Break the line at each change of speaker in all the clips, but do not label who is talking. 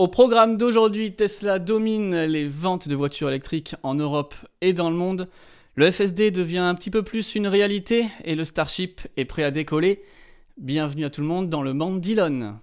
Au programme d'aujourd'hui, Tesla domine les ventes de voitures électriques en Europe et dans le monde. Le FSD devient un petit peu plus une réalité et le Starship est prêt à décoller. Bienvenue à tout le monde dans le monde d'Elon.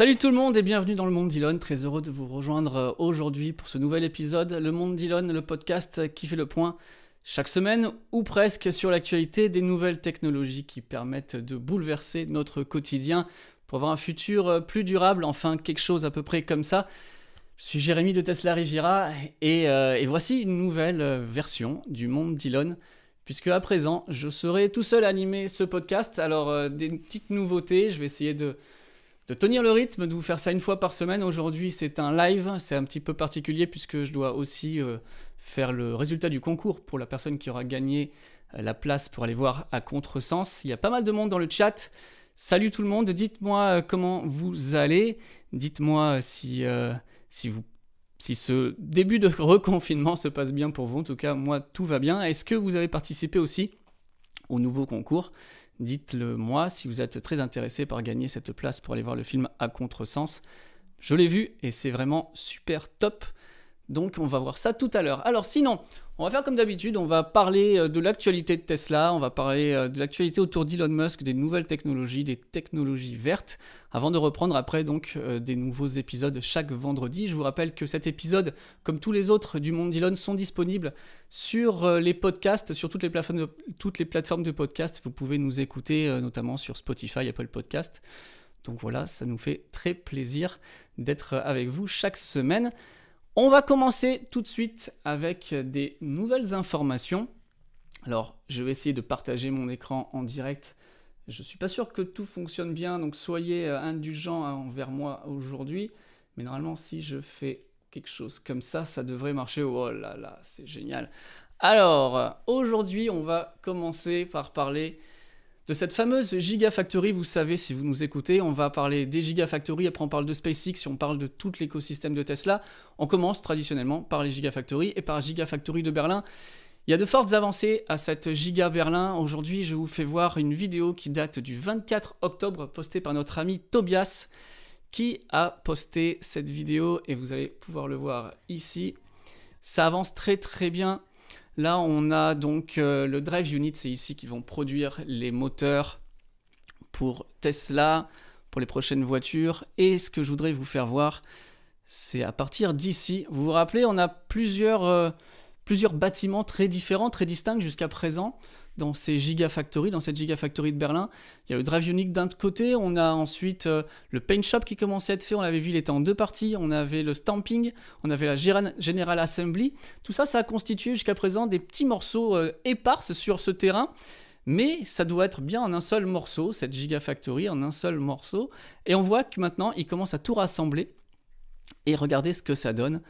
Salut tout le monde et bienvenue dans le monde d'Elon. Très heureux de vous rejoindre euh, aujourd'hui pour ce nouvel épisode. Le monde d'Elon, le podcast qui fait le point chaque semaine ou presque sur l'actualité des nouvelles technologies qui permettent de bouleverser notre quotidien pour avoir un futur euh, plus durable, enfin quelque chose à peu près comme ça. Je suis Jérémy de Tesla Riviera et, euh, voici une nouvelle version du monde d'Elon puisque à présent je serai tout seul à animer ce podcast. Alors des petites nouveautés, je vais essayer de de tenir le rythme, de vous faire ça une fois par semaine. Aujourd'hui, c'est un live, c'est un petit peu particulier puisque je dois aussi euh, faire le résultat du concours pour la personne qui aura gagné euh, la place pour aller voir à contresens. Il y a pas mal de monde dans le chat. Salut tout le monde, dites-moi euh, comment vous allez. Dites-moi si, si, ce début de reconfinement se passe bien pour vous. En tout cas, moi, tout va bien. Est-ce que vous avez participé aussi au nouveau concours? Dites-le moi si vous êtes très intéressé par gagner cette place pour aller voir le film à contresens. Je l'ai vu et c'est vraiment super top. Donc on va voir ça tout à l'heure. Alors sinon, on va faire comme d'habitude, on va parler euh, de l'actualité de Tesla, on va parler euh, de l'actualité autour d'Elon Musk, des nouvelles technologies, des technologies vertes, avant de reprendre après donc euh, des nouveaux épisodes chaque vendredi. Je vous rappelle que cet épisode, comme tous les autres du monde d'Elon, sont disponibles sur les podcasts, sur toutes les plateformes de, toutes les plateformes de podcasts. Vous pouvez nous écouter notamment sur Spotify, Apple Podcast. Donc voilà, ça nous fait très plaisir d'être avec vous chaque semaine. On va commencer tout de suite avec des nouvelles informations. Alors, je vais essayer de partager mon écran en direct. Je ne suis pas sûr que tout fonctionne bien, donc soyez euh, indulgents envers moi aujourd'hui. Mais normalement, si je fais quelque chose comme ça, ça devrait marcher. Oh là là, c'est génial. Alors, aujourd'hui, on va commencer par parler de cette fameuse Gigafactory, vous savez, si vous nous écoutez, on va parler des Gigafactory, après on parle de SpaceX, on parle de tout l'écosystème de Tesla. On commence traditionnellement par les Gigafactory et par Gigafactory de Berlin. Il y a de fortes avancées à cette Giga Berlin. Aujourd'hui, je vous fais voir une vidéo qui date du 24 octobre, postée par notre ami Tobias, qui a posté cette vidéo et vous allez pouvoir le voir ici. Ça avance très très bien. Là, on a donc euh, le drive unit, c'est ici qu'ils vont produire les moteurs pour Tesla, pour les prochaines voitures. Et ce que je voudrais vous faire voir, c'est à partir d'ici. Vous vous rappelez, on a plusieurs, euh, plusieurs bâtiments très différents, très distincts jusqu'à présent dans ces gigafactories, dans cette gigafactory de Berlin. Il y a le drive unique d'un côté, on a ensuite euh, le paint shop qui commençait à être fait, on l'avait vu, il était en deux parties, on avait le stamping, on avait la General Assembly. Tout ça, ça a constitué jusqu'à présent des petits morceaux euh, éparses sur ce terrain. Mais ça doit être bien en un seul morceau, cette gigafactory, en un seul morceau. Et on voit que maintenant, il commence à tout rassembler. Et regardez ce que ça donne.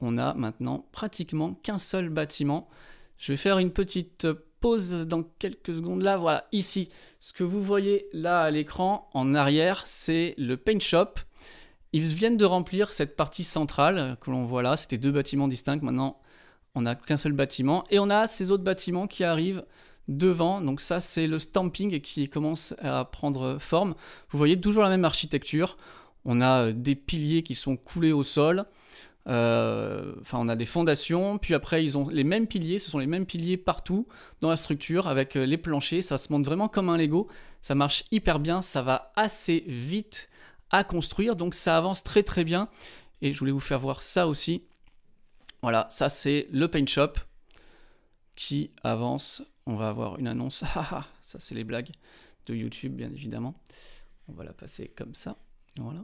On a maintenant pratiquement qu'un seul bâtiment. Je vais faire une petite pause dans quelques secondes là. Voilà, ici, ce que vous voyez là à l'écran en arrière, c'est le paint shop. Ils viennent de remplir cette partie centrale que l'on voit là. C'était deux bâtiments distincts. Maintenant, on n'a qu'un seul bâtiment. Et on a ces autres bâtiments qui arrivent devant. Donc ça, c'est le stamping qui commence à prendre forme. Vous voyez toujours la même architecture. On a des piliers qui sont coulés au sol. Euh, enfin, on a des fondations, puis après, ils ont les mêmes piliers, ce sont les mêmes piliers partout dans la structure avec euh, les planchers. Ça se monte vraiment comme un Lego. Ça marche hyper bien, ça va assez vite à construire, donc ça avance très très bien. Et je voulais vous faire voir ça aussi. Voilà, ça c'est le paint shop qui avance. On va avoir une annonce. ça c'est les blagues de YouTube, bien évidemment. On va la passer comme ça. Voilà.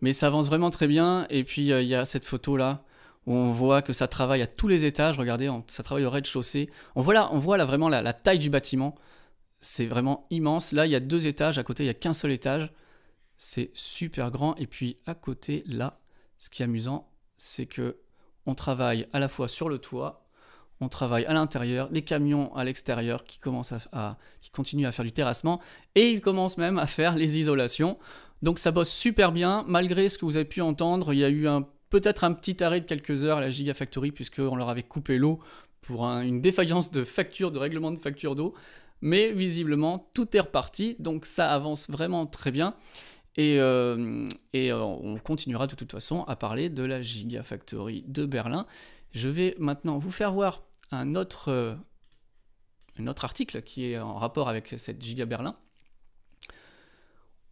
Mais ça avance vraiment très bien. Et puis, euh, il y a cette photo-là où on voit que ça travaille à tous les étages. Regardez, ça travaille au rez-de-chaussée. On voit là, on voit là vraiment la, taille du bâtiment. C'est vraiment immense. Là, il y a deux étages. À côté, il n'y a qu'un seul étage. C'est super grand. Et puis, à côté, là, ce qui est amusant, c'est que on travaille à la fois sur le toit, on travaille à l'intérieur, les camions à l'extérieur qui commencent à, qui continuent à faire du terrassement et ils commencent même à faire les isolations. Donc ça bosse super bien malgré ce que vous avez pu entendre. Il y a eu peut-être un petit arrêt de quelques heures à la Gigafactory puisqu'on leur avait coupé l'eau pour une défaillance de facture, de règlement de facture d'eau. Mais visiblement, tout est reparti, donc ça avance vraiment très bien. Et, euh, euh, on continuera de toute façon à parler de la Gigafactory de Berlin. Je vais maintenant vous faire voir un autre, euh, un autre article qui est en rapport avec cette Giga Berlin.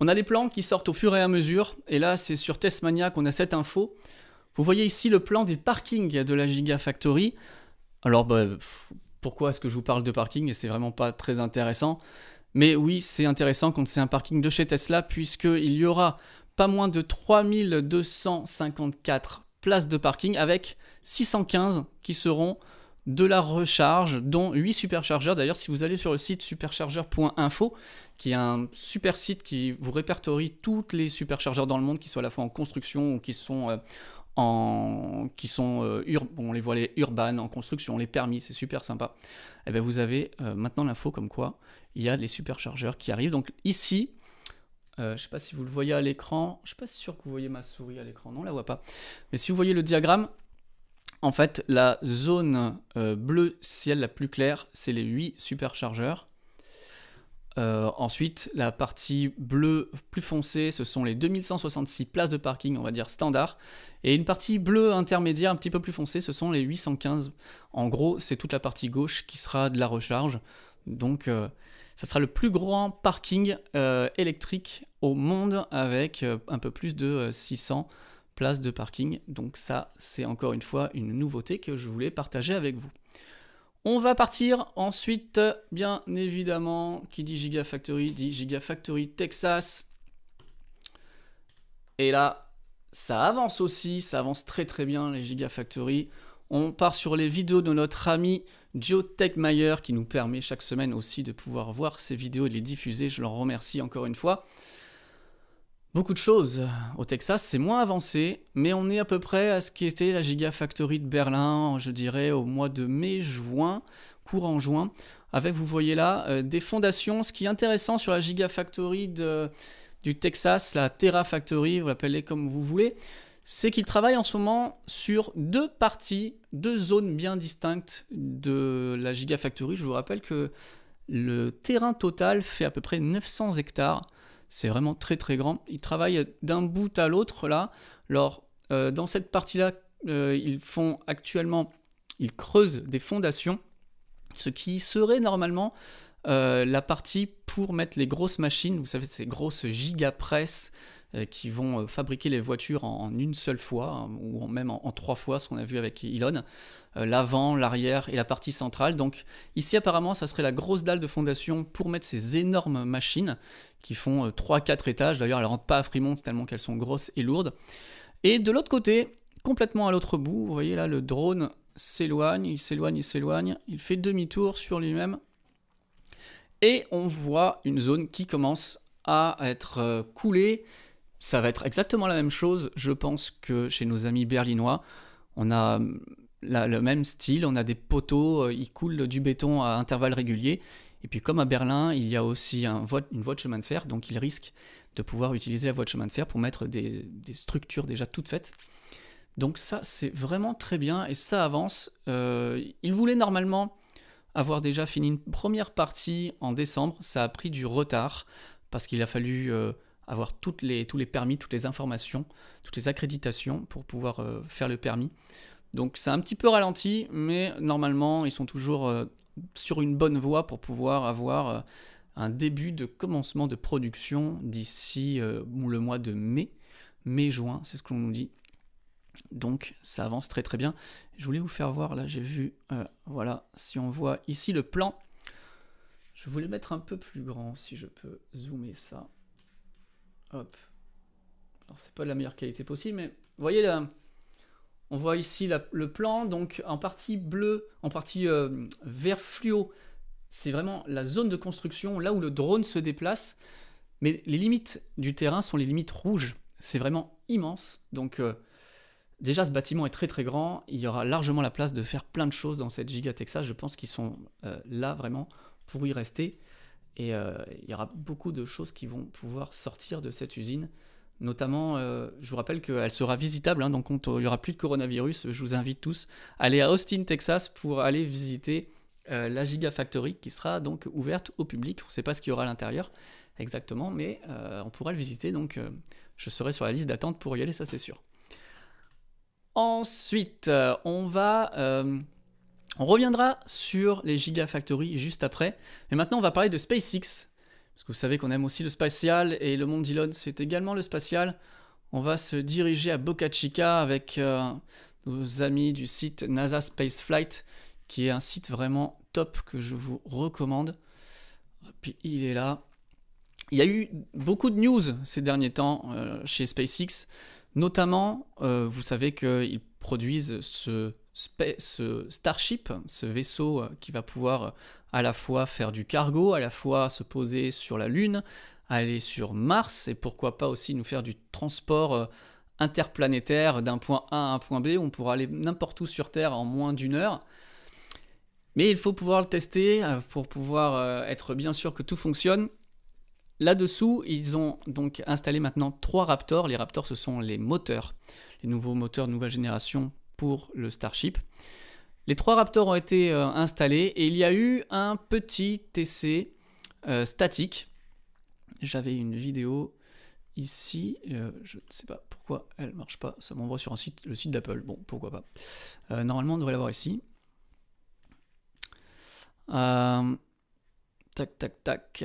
On a des plans qui sortent au fur et à mesure, et là c'est sur Testmania qu'on a cette info. Vous voyez ici le plan des parkings de la Gigafactory. Alors bah, pourquoi est-ce que je vous parle de parking et c'est vraiment pas très intéressant Mais oui, c'est intéressant quand c'est un parking de chez Tesla puisqu'il y aura pas moins de 3254 places de parking avec 615 qui seront de la recharge, dont 8 superchargeurs. D'ailleurs, si vous allez sur le site superchargeur.info, qui est un super site qui vous répertorie tous les superchargeurs dans le monde, qui soient à la fois en construction ou qui sont, euh, en, qui sont euh, on les voit les urbaines, en construction, les permis, c'est super sympa. Et eh bien vous avez euh, maintenant l'info comme quoi il y a les superchargeurs qui arrivent. Donc ici, je ne sais pas si vous le voyez à l'écran, je ne suis pas sûr que vous voyez ma souris à l'écran, non, on la voit pas. Mais si vous voyez le diagramme, en fait, la zone euh, bleu ciel la plus claire, c'est les 8 superchargeurs. Euh, ensuite, la partie bleue plus foncée, ce sont les 2166 places de parking, on va dire standard. Et une partie bleue intermédiaire, un petit peu plus foncée, ce sont les 815. En gros, c'est toute la partie gauche qui sera de la recharge. Donc, euh, ça sera le plus grand parking électrique au monde avec un peu plus de 600 place de parking. Donc ça, c'est encore une fois une nouveauté que je voulais partager avec vous. On va partir ensuite, bien évidemment, qui dit Gigafactory dit Gigafactory Texas. Et là, ça avance aussi, ça avance très très bien les Gigafactory. On part sur les vidéos de notre ami Joe Techmeyer qui nous permet chaque semaine aussi de pouvoir voir ces vidéos et les diffuser. Je leur remercie encore une fois. Beaucoup de choses. Au Texas, c'est moins avancé, mais on est à peu près à ce qui était la Gigafactory de Berlin, je dirais, au mois de mai-juin, courant juin, avec, vous voyez là, euh, des fondations. Ce qui est intéressant sur la Gigafactory du Texas, la Terra Factory, vous l'appelez comme vous voulez, c'est qu'il travaille en ce moment sur deux parties, deux zones bien distinctes de la Gigafactory. Je vous rappelle que le terrain total fait à peu près 900 hectares. C'est vraiment très très grand. Ils travaillent d'un bout à l'autre là. Alors, euh, dans cette partie-là, euh, ils font actuellement, ils creusent des fondations, ce qui serait normalement euh, la partie pour mettre les grosses machines, vous savez, ces grosses gigapresses qui vont fabriquer les voitures en, une seule fois, hein, ou même en, trois fois, ce qu'on a vu avec Elon. Euh, l'avant, l'arrière et la partie centrale. Donc ici apparemment ça serait la grosse dalle de fondation pour mettre ces énormes machines qui font 3-4 euh, étages. D'ailleurs elles ne rentrent pas à Fremont tellement qu'elles sont grosses et lourdes. Et de l'autre côté, complètement à l'autre bout, vous voyez là le drone s'éloigne, il s'éloigne, il s'éloigne, il fait demi-tour sur lui-même. Et on voit une zone qui commence à être euh, coulée. Ça va être exactement la même chose, je pense, que chez nos amis berlinois. On a le même style, on a des poteaux, euh, ils coulent du béton à intervalles réguliers. Et puis comme à Berlin, il y a aussi un une voie de chemin de fer, donc ils risquent de pouvoir utiliser la voie de chemin de fer pour mettre des, structures déjà toutes faites. Donc ça, c'est vraiment très bien et ça avance. Euh, ils voulaient normalement avoir déjà fini une première partie en décembre. Ça a pris du retard parce qu'il a fallu euh, avoir les, tous les permis, toutes les informations, toutes les accréditations pour pouvoir faire le permis. Donc c'est un petit peu ralenti, mais normalement ils sont toujours euh, sur une bonne voie pour pouvoir avoir euh, un début de commencement de production d'ici euh, le mois de mai, mai-juin, c'est ce que l'on nous dit. Donc ça avance très très bien. Je voulais vous faire voir, là j'ai vu, voilà, si on voit ici le plan, je voulais mettre un peu plus grand si je peux zoomer ça. Hop. Alors c'est pas de la meilleure qualité possible, mais voyez là, on voit ici le plan, donc en partie bleu, en partie euh, vert fluo, c'est vraiment la zone de construction, là où le drone se déplace. Mais les limites du terrain sont les limites rouges. C'est vraiment immense. Donc euh, Déjà, ce bâtiment est très très grand. Il y aura largement la place de faire plein de choses dans cette Giga Texas. Je pense qu'ils sont euh, là vraiment pour y rester. Et il y aura beaucoup de choses qui vont pouvoir sortir de cette usine. Notamment, euh, je vous rappelle qu'elle sera visitable, hein, donc il n'y aura plus de coronavirus. Je vous invite tous à aller à Austin, Texas pour aller visiter la Gigafactory qui sera donc ouverte au public. On ne sait pas ce qu'il y aura à l'intérieur exactement, mais on pourra le visiter. Donc je serai sur la liste d'attente pour y aller, ça c'est sûr. Ensuite, euh, on va... Euh, on reviendra sur les Gigafactory juste après. Mais maintenant, on va parler de SpaceX. Parce que vous savez qu'on aime aussi le spatial et le monde d'Elon, c'est également le spatial. On va se diriger à Boca Chica avec euh, nos amis du site NASA Spaceflight, qui est un site vraiment top que je vous recommande. Puis il est là. Il y a eu beaucoup de news ces derniers temps chez SpaceX. Notamment, euh, vous savez qu'ils produisent ce, Starship, ce vaisseau euh, qui va pouvoir euh, à la fois faire du cargo, à la fois se poser sur la Lune, aller sur Mars, et pourquoi pas aussi nous faire du transport interplanétaire d'un point A à un point B. On pourra aller n'importe où sur Terre en moins d'une heure. Mais il faut pouvoir le tester pour pouvoir être bien sûr que tout fonctionne. Là-dessous, ils ont donc installé maintenant trois Raptors. Les Raptors, ce sont les moteurs, les nouveaux moteurs nouvelle génération pour le Starship. Les trois Raptors ont été euh, installés et il y a eu un petit essai euh, statique. J'avais une vidéo ici, euh, je ne sais pas pourquoi elle ne marche pas, ça m'envoie sur le site d'Apple, bon pourquoi pas. normalement on devrait l'avoir ici. tac tac tac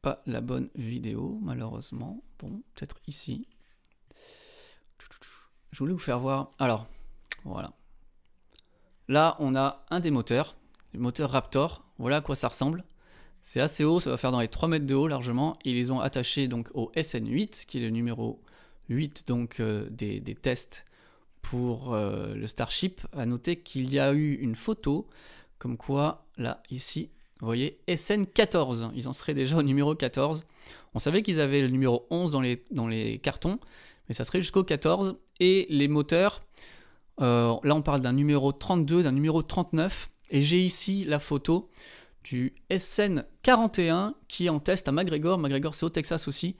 pas la bonne vidéo, malheureusement. Bon, peut-être ici. Je voulais vous faire voir. Alors, voilà. Là, on a un des moteurs, le moteur Raptor. Voilà à quoi ça ressemble. C'est assez haut, ça va faire dans les 3 mètres de haut largement. Ils les ont attachés donc au SN8, qui est le numéro 8 donc, euh, des, tests pour euh, le Starship. À noter qu'il y a eu une photo, comme quoi, là, ici, vous voyez, SN14, ils en seraient déjà au numéro 14. On savait qu'ils avaient le numéro 11 dans les, dans les cartons, mais ça serait jusqu'au 14. Et les moteurs, euh, là on parle d'un numéro 32, d'un numéro 39. Et j'ai ici la photo du SN41 qui est en test à McGregor. McGregor c'est au Texas aussi.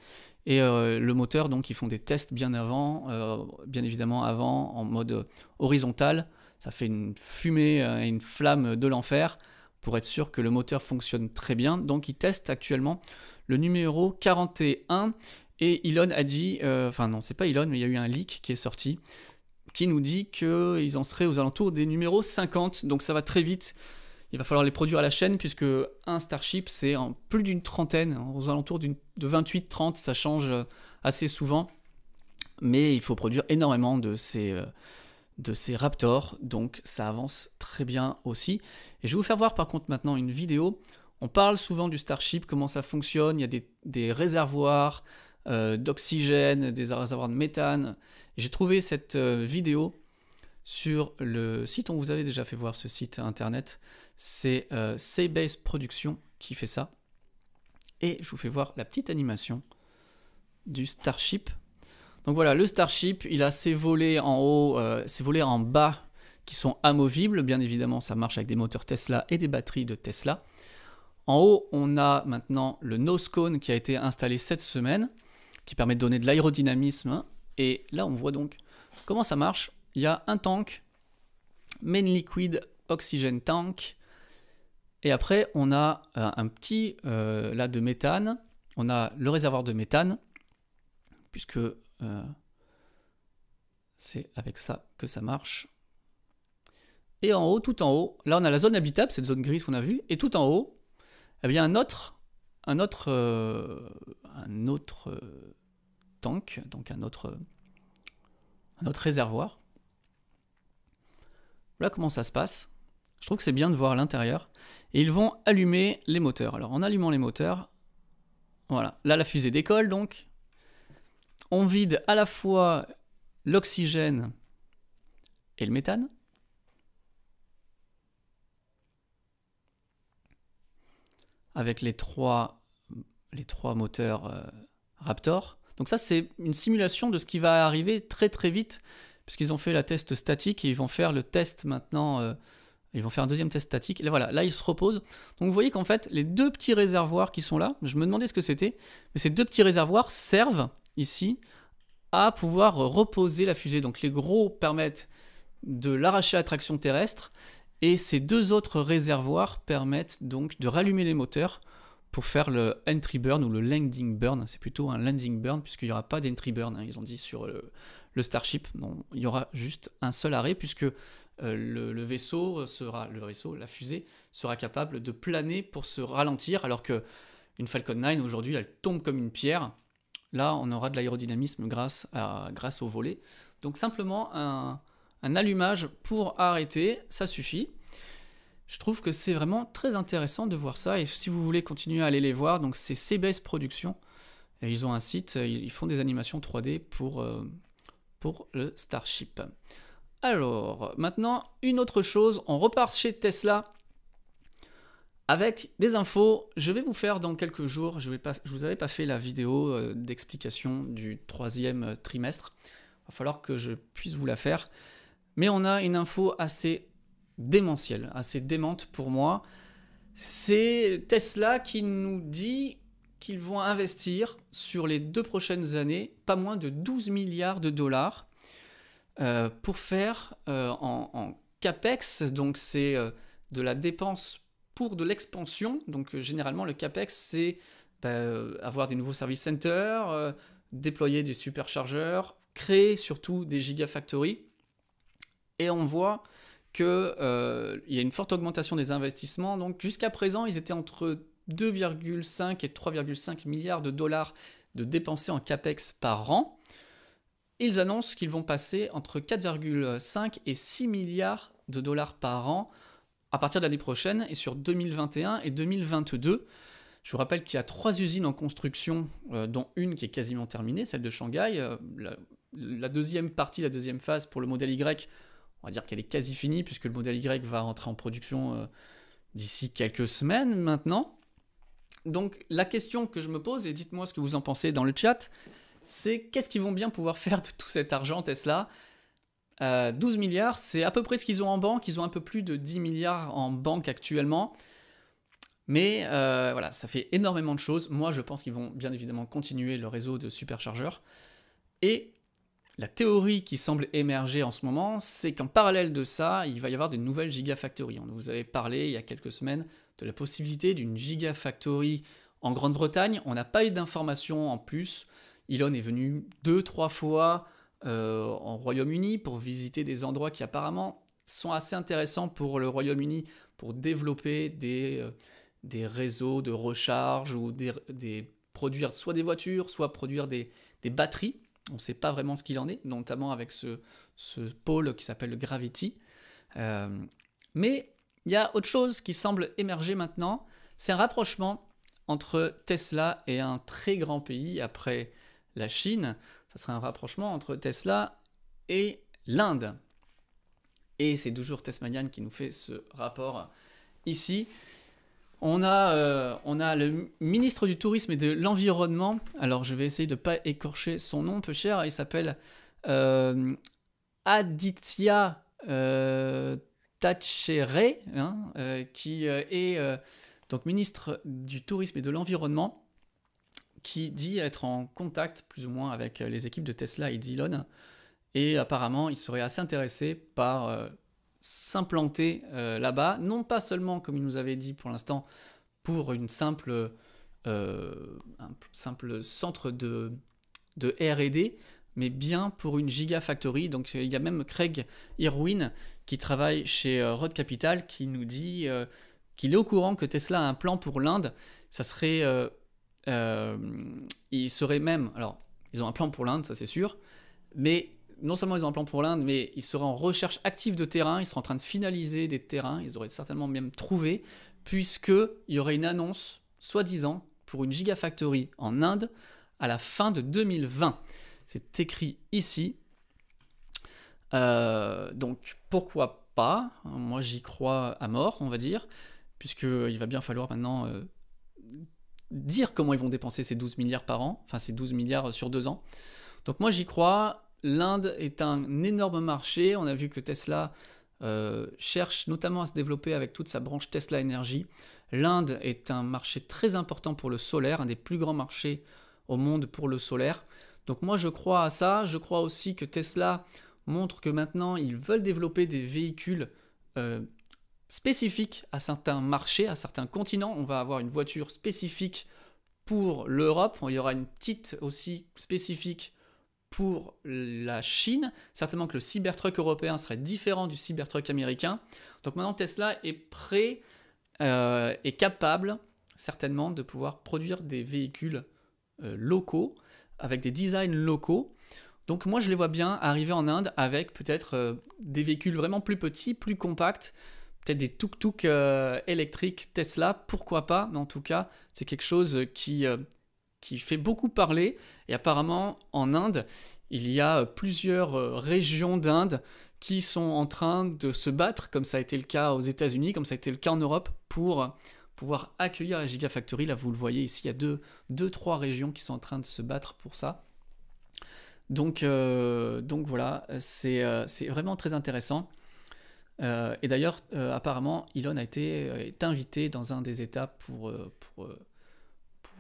Et euh, le moteur, donc ils font des tests bien avant, euh, bien évidemment avant, en mode horizontal. Ça fait une fumée, une flamme de l'enfer pour être sûr que le moteur fonctionne très bien. Donc il teste actuellement le numéro 41 et Elon a dit, enfin non c'est pas Elon mais il y a eu un leak qui est sorti qui nous dit qu'ils en seraient aux alentours des numéros 50 donc ça va très vite. Il va falloir les produire à la chaîne puisque un Starship c'est en plus d'une trentaine, aux alentours de 28-30, ça change euh, assez souvent. Mais il faut produire énormément de ces, euh, de ces Raptors, donc ça avance très bien aussi. Et je vais vous faire voir par contre maintenant une vidéo. On parle souvent du Starship, comment ça fonctionne, il y a des, réservoirs euh, d'oxygène, des réservoirs de méthane. J'ai trouvé cette euh, vidéo sur le site, on vous avait déjà fait voir ce site internet, c'est euh, Seabase Production qui fait ça. Et je vous fais voir la petite animation du Starship donc voilà, le Starship, il a ses volets en haut, euh, ses volets en bas qui sont amovibles. Bien évidemment, ça marche avec des moteurs Tesla et des batteries de Tesla. En haut, on a maintenant le nose cone qui a été installé cette semaine, qui permet de donner de l'aérodynamisme. Et là, on voit donc comment ça marche. Il y a un tank, main liquid oxygen tank. Et après, on a euh, un petit euh, là de méthane. On a le réservoir de méthane, puisque euh, c'est avec ça que ça marche. Et en haut, tout en haut, là on a la zone habitable, cette zone grise qu'on a vue, et tout en haut, eh bien un autre, un autre, un autre tank, donc un autre, un autre réservoir. Voilà comment ça se passe. Je trouve que c'est bien de voir l'intérieur. Et ils vont allumer les moteurs. Alors en allumant les moteurs, voilà, là la fusée décolle donc, on vide à la fois l'oxygène et le méthane. Avec les trois, les trois moteurs euh, Raptor. Donc ça, c'est une simulation de ce qui va arriver très très vite, puisqu'ils ont fait la test statique et ils vont faire le test maintenant. euh, ils vont faire un deuxième test statique. Là, voilà, là, ils se reposent. Donc vous voyez qu'en fait, les deux petits réservoirs qui sont là, je me demandais ce que c'était, mais ces deux petits réservoirs servent ici à pouvoir reposer la fusée. Donc les gros permettent de l'arracher à traction terrestre et ces deux autres réservoirs permettent donc de rallumer les moteurs pour faire le entry burn ou le landing burn. C'est plutôt un landing burn puisqu'il n'y aura pas d'entry burn, hein, ils ont dit sur le, Starship. Non, il y aura juste un seul arrêt puisque euh, le, vaisseau sera, le vaisseau, la fusée sera capable de planer pour se ralentir alors que une Falcon 9 aujourd'hui elle tombe comme une pierre. Là, on aura de l'aérodynamisme grâce, au volet. Donc simplement un allumage pour arrêter, ça suffit. Je trouve que c'est vraiment très intéressant de voir ça. Et si vous voulez continuer à aller les voir, donc c'est CBS Productions. Et ils ont un site, ils font des animations 3D pour, euh, pour le Starship. Alors, maintenant, une autre chose, on repart chez Tesla avec des infos. Je vais vous faire dans quelques jours, je ne vous avais pas fait la vidéo euh, d'explication du troisième euh, trimestre. Il va falloir que je puisse vous la faire. Mais on a une info assez démentielle, assez démente pour moi. C'est Tesla qui nous dit qu'ils vont investir sur les deux prochaines années pas moins de 12 milliards de dollars euh, pour faire euh, en, CAPEX, donc c'est euh, de la dépense pour de l'expansion. Donc généralement le CAPEX c'est bah, avoir des nouveaux service centers, déployer des superchargeurs, créer surtout des gigafactories. Et on voit qu'il euh, y a une forte augmentation des investissements. Donc jusqu'à présent, ils étaient entre 2,5 et 3,5 milliards de dollars de dépensés en capex par an. Ils annoncent qu'ils vont passer entre 4,5 et 6 milliards de dollars par an à partir de l'année prochaine et sur 2021 et 2022. Je vous rappelle qu'il y a trois usines en construction, euh, dont une qui est quasiment terminée, celle de Shanghai. Euh, la, la, deuxième partie, la deuxième phase pour le modèle Y, on va dire qu'elle est quasi finie puisque le modèle Y va rentrer en production euh, d'ici quelques semaines maintenant. Donc la question que je me pose, et dites-moi ce que vous en pensez dans le chat, c'est qu'est-ce qu'ils vont bien pouvoir faire de tout cet argent Tesla? Euh, 12 milliards, c'est à peu près ce qu'ils ont en banque, ils ont un peu plus de 10 milliards en banque actuellement. Mais euh, voilà, ça fait énormément de choses. Moi, je pense qu'ils vont bien évidemment continuer le réseau de superchargeurs. Et la théorie qui semble émerger en ce moment, c'est qu'en parallèle de ça, il va y avoir de nouvelles gigafactories. On vous avait parlé il y a quelques semaines de la possibilité d'une gigafactory en Grande-Bretagne. On n'a pas eu d'informations en plus. Elon est venu deux, trois fois euh, en Royaume-Uni pour visiter des endroits qui apparemment sont assez intéressants pour le Royaume-Uni pour développer des, euh, des réseaux de recharge ou des, des, produire soit des voitures, soit produire des, des batteries. On ne sait pas vraiment ce qu'il en est, notamment avec ce, pôle qui s'appelle Gravity. Euh, mais il y a autre chose qui semble émerger maintenant, c'est un rapprochement entre Tesla et un très grand pays après la Chine. Ça serait un rapprochement entre Tesla et l'Inde. Et c'est toujours Tesmanian qui nous fait ce rapport ici. On a, euh, on a le ministre du Tourisme et de l'Environnement. Alors, je vais essayer de ne pas écorcher son nom peu cher. Il s'appelle euh, Aditya euh, Tachere, hein, euh, qui est donc ministre du Tourisme et de l'Environnement, qui dit être en contact plus ou moins avec les équipes de Tesla et d'Elon. Et apparemment, il serait assez intéressé par s'implanter euh, là-bas, non pas seulement, comme il nous avait dit pour l'instant, pour une simple, euh, un simple centre de, de RD, mais bien pour une gigafactory. Donc il y a même Craig Irwin qui travaille chez euh, Rod Capital qui nous dit euh, qu'il est au courant que Tesla a un plan pour l'Inde. Ça serait. il serait même. Alors, ils ont un plan pour l'Inde, ça c'est sûr, mais non seulement ils ont un plan pour l'Inde, mais ils seraient en recherche active de terrain, ils seraient en train de finaliser des terrains, ils auraient certainement même trouvé, puisqu'il y aurait une annonce, soi-disant, pour une gigafactory en Inde à la fin de 2020. C'est écrit ici. Euh, donc pourquoi pas? Moi j'y crois à mort, on va dire, puisqu'il va bien falloir maintenant euh, dire comment ils vont dépenser ces 12 milliards par an, enfin ces 12 milliards sur deux ans. Donc moi j'y crois, l'Inde est un énorme marché. On a vu que Tesla euh, cherche notamment à se développer avec toute sa branche Tesla Energy. L'Inde est un marché très important pour le solaire, un des plus grands marchés au monde pour le solaire. Donc moi je crois à ça. Je crois aussi que Tesla montre que maintenant ils veulent développer des véhicules euh, spécifiques à certains marchés, à certains continents. On va avoir une voiture spécifique pour l'Europe. Il y aura une petite aussi spécifique pour la Chine. Certainement que le Cybertruck européen serait différent du Cybertruck américain. Donc maintenant Tesla est prêt euh, capable certainement de pouvoir produire des véhicules euh, locaux avec des designs locaux. Donc moi je les vois bien arriver en Inde avec peut-être euh, des véhicules vraiment plus petits, plus compacts, peut-être des tuk-tuk électriques Tesla, pourquoi pas, mais en tout cas c'est quelque chose qui qui fait beaucoup parler. Et apparemment, en Inde, il y a plusieurs euh, régions d'Inde qui sont en train de se battre, comme ça a été le cas aux États-Unis, comme ça a été le cas en Europe, pour pouvoir accueillir la Gigafactory. Là, vous le voyez ici, il y a deux, deux trois régions qui sont en train de se battre pour ça. Donc, euh, donc voilà, c'est euh, vraiment très intéressant. et d'ailleurs, apparemment, Elon a été est invité dans un des États pour, pour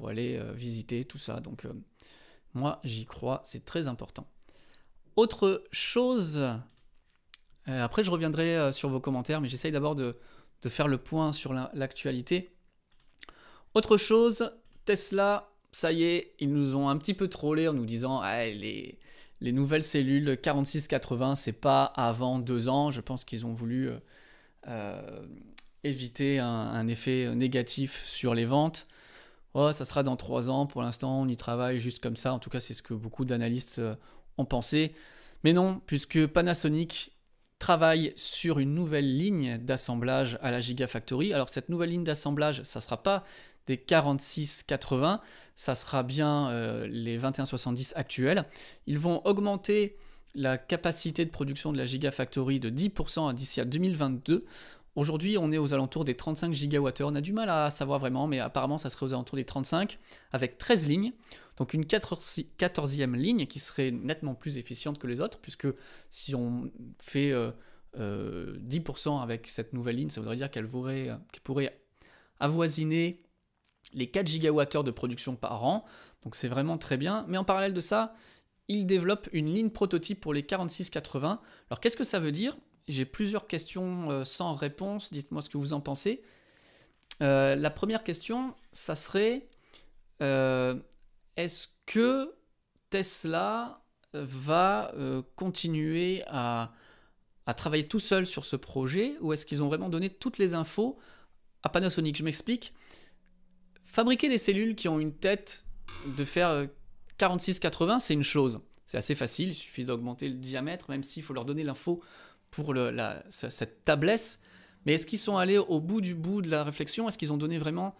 aller euh, visiter tout ça. Donc euh, moi j'y crois, c'est très important. Autre chose, euh, après je reviendrai sur vos commentaires, mais j'essaye d'abord de, faire le point sur l'actualité. Autre chose, Tesla, ça y est, ils nous ont un petit peu trollé en nous disant ah, les, les nouvelles cellules 4680, c'est pas avant deux ans. Je pense qu'ils ont voulu éviter un, effet négatif sur les ventes. Oh, ça sera dans trois ans, pour l'instant on y travaille juste comme ça, en tout cas c'est ce que beaucoup d'analystes euh, ont pensé. Mais non, puisque Panasonic travaille sur une nouvelle ligne d'assemblage à la Gigafactory. Alors cette nouvelle ligne d'assemblage, ça ne sera pas des 4680, ça sera bien euh, les 2170 actuels. Ils vont augmenter la capacité de production de la Gigafactory de 10% d'ici à 2022. Aujourd'hui, on est aux alentours des 35 gigawattheures. On a du mal à savoir vraiment, mais apparemment, ça serait aux alentours des 35, avec 13 lignes. Donc une 14e ligne qui serait nettement plus efficiente que les autres, puisque si on fait 10% euh, euh, avec cette nouvelle ligne, ça voudrait dire qu'elle pourrait avoisiner les 4 gigawattheures de production par an. Donc c'est vraiment très bien. Mais en parallèle de ça, il développe une ligne prototype pour les 4680. Alors qu'est-ce que ça veut dire? J'ai plusieurs questions euh, sans réponse. Dites-moi ce que vous en pensez. Euh, la première question, ça serait euh, est-ce que Tesla va continuer à, à, travailler tout seul sur ce projet ou est-ce qu'ils ont vraiment donné toutes les infos à Panasonic? Je m'explique. Fabriquer des cellules qui ont une tête de faire 46-80, c'est une chose. C'est assez facile, il suffit d'augmenter le diamètre, même s'il faut leur donner l'info pour cette tablesse, mais est-ce qu'ils sont allés au bout du bout de la réflexion? Est-ce qu'ils ont donné vraiment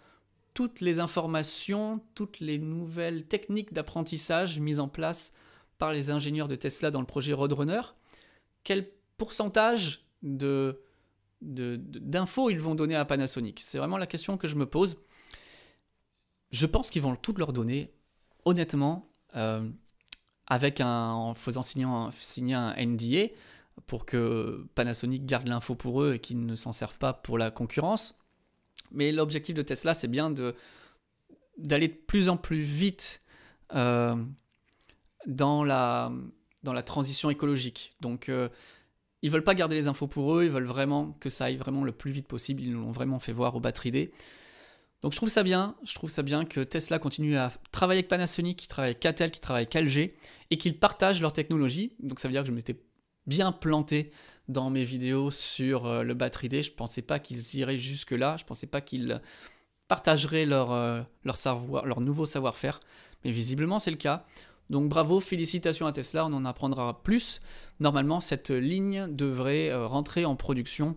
toutes les informations, toutes les nouvelles techniques d'apprentissage mises en place par les ingénieurs de Tesla dans le projet Roadrunner? Quel pourcentage d'infos ils vont donner à Panasonic? C'est vraiment la question que je me pose. Je pense qu'ils vont tout leur donner, honnêtement, euh, avec en faisant signer signer un NDA pour que Panasonic garde l'info pour eux et qu'ils ne s'en servent pas pour la concurrence. Mais l'objectif de Tesla, c'est bien d'aller de plus en plus vite euh, dans, la, transition écologique. Donc, euh, ils veulent pas garder les infos pour eux, ils veulent vraiment que ça aille vraiment le plus vite possible. Ils nous l'ont vraiment fait voir au Battery Day. Donc je trouve ça bien, je trouve ça bien que Tesla continue à travailler avec Panasonic, qui travaille avec Catel, qui travaille avec LG, et qu'ils partagent leur technologie. Donc ça veut dire que je m'étais bien planté dans mes vidéos sur euh, le Battery Day. Je pensais pas qu'ils iraient jusque-là. Je pensais pas qu'ils partageraient leur, euh, leur, savoir, leur nouveau savoir-faire. Mais visiblement, c'est le cas. Donc bravo, félicitations à Tesla, on en apprendra plus. Normalement, cette ligne devrait euh, rentrer en production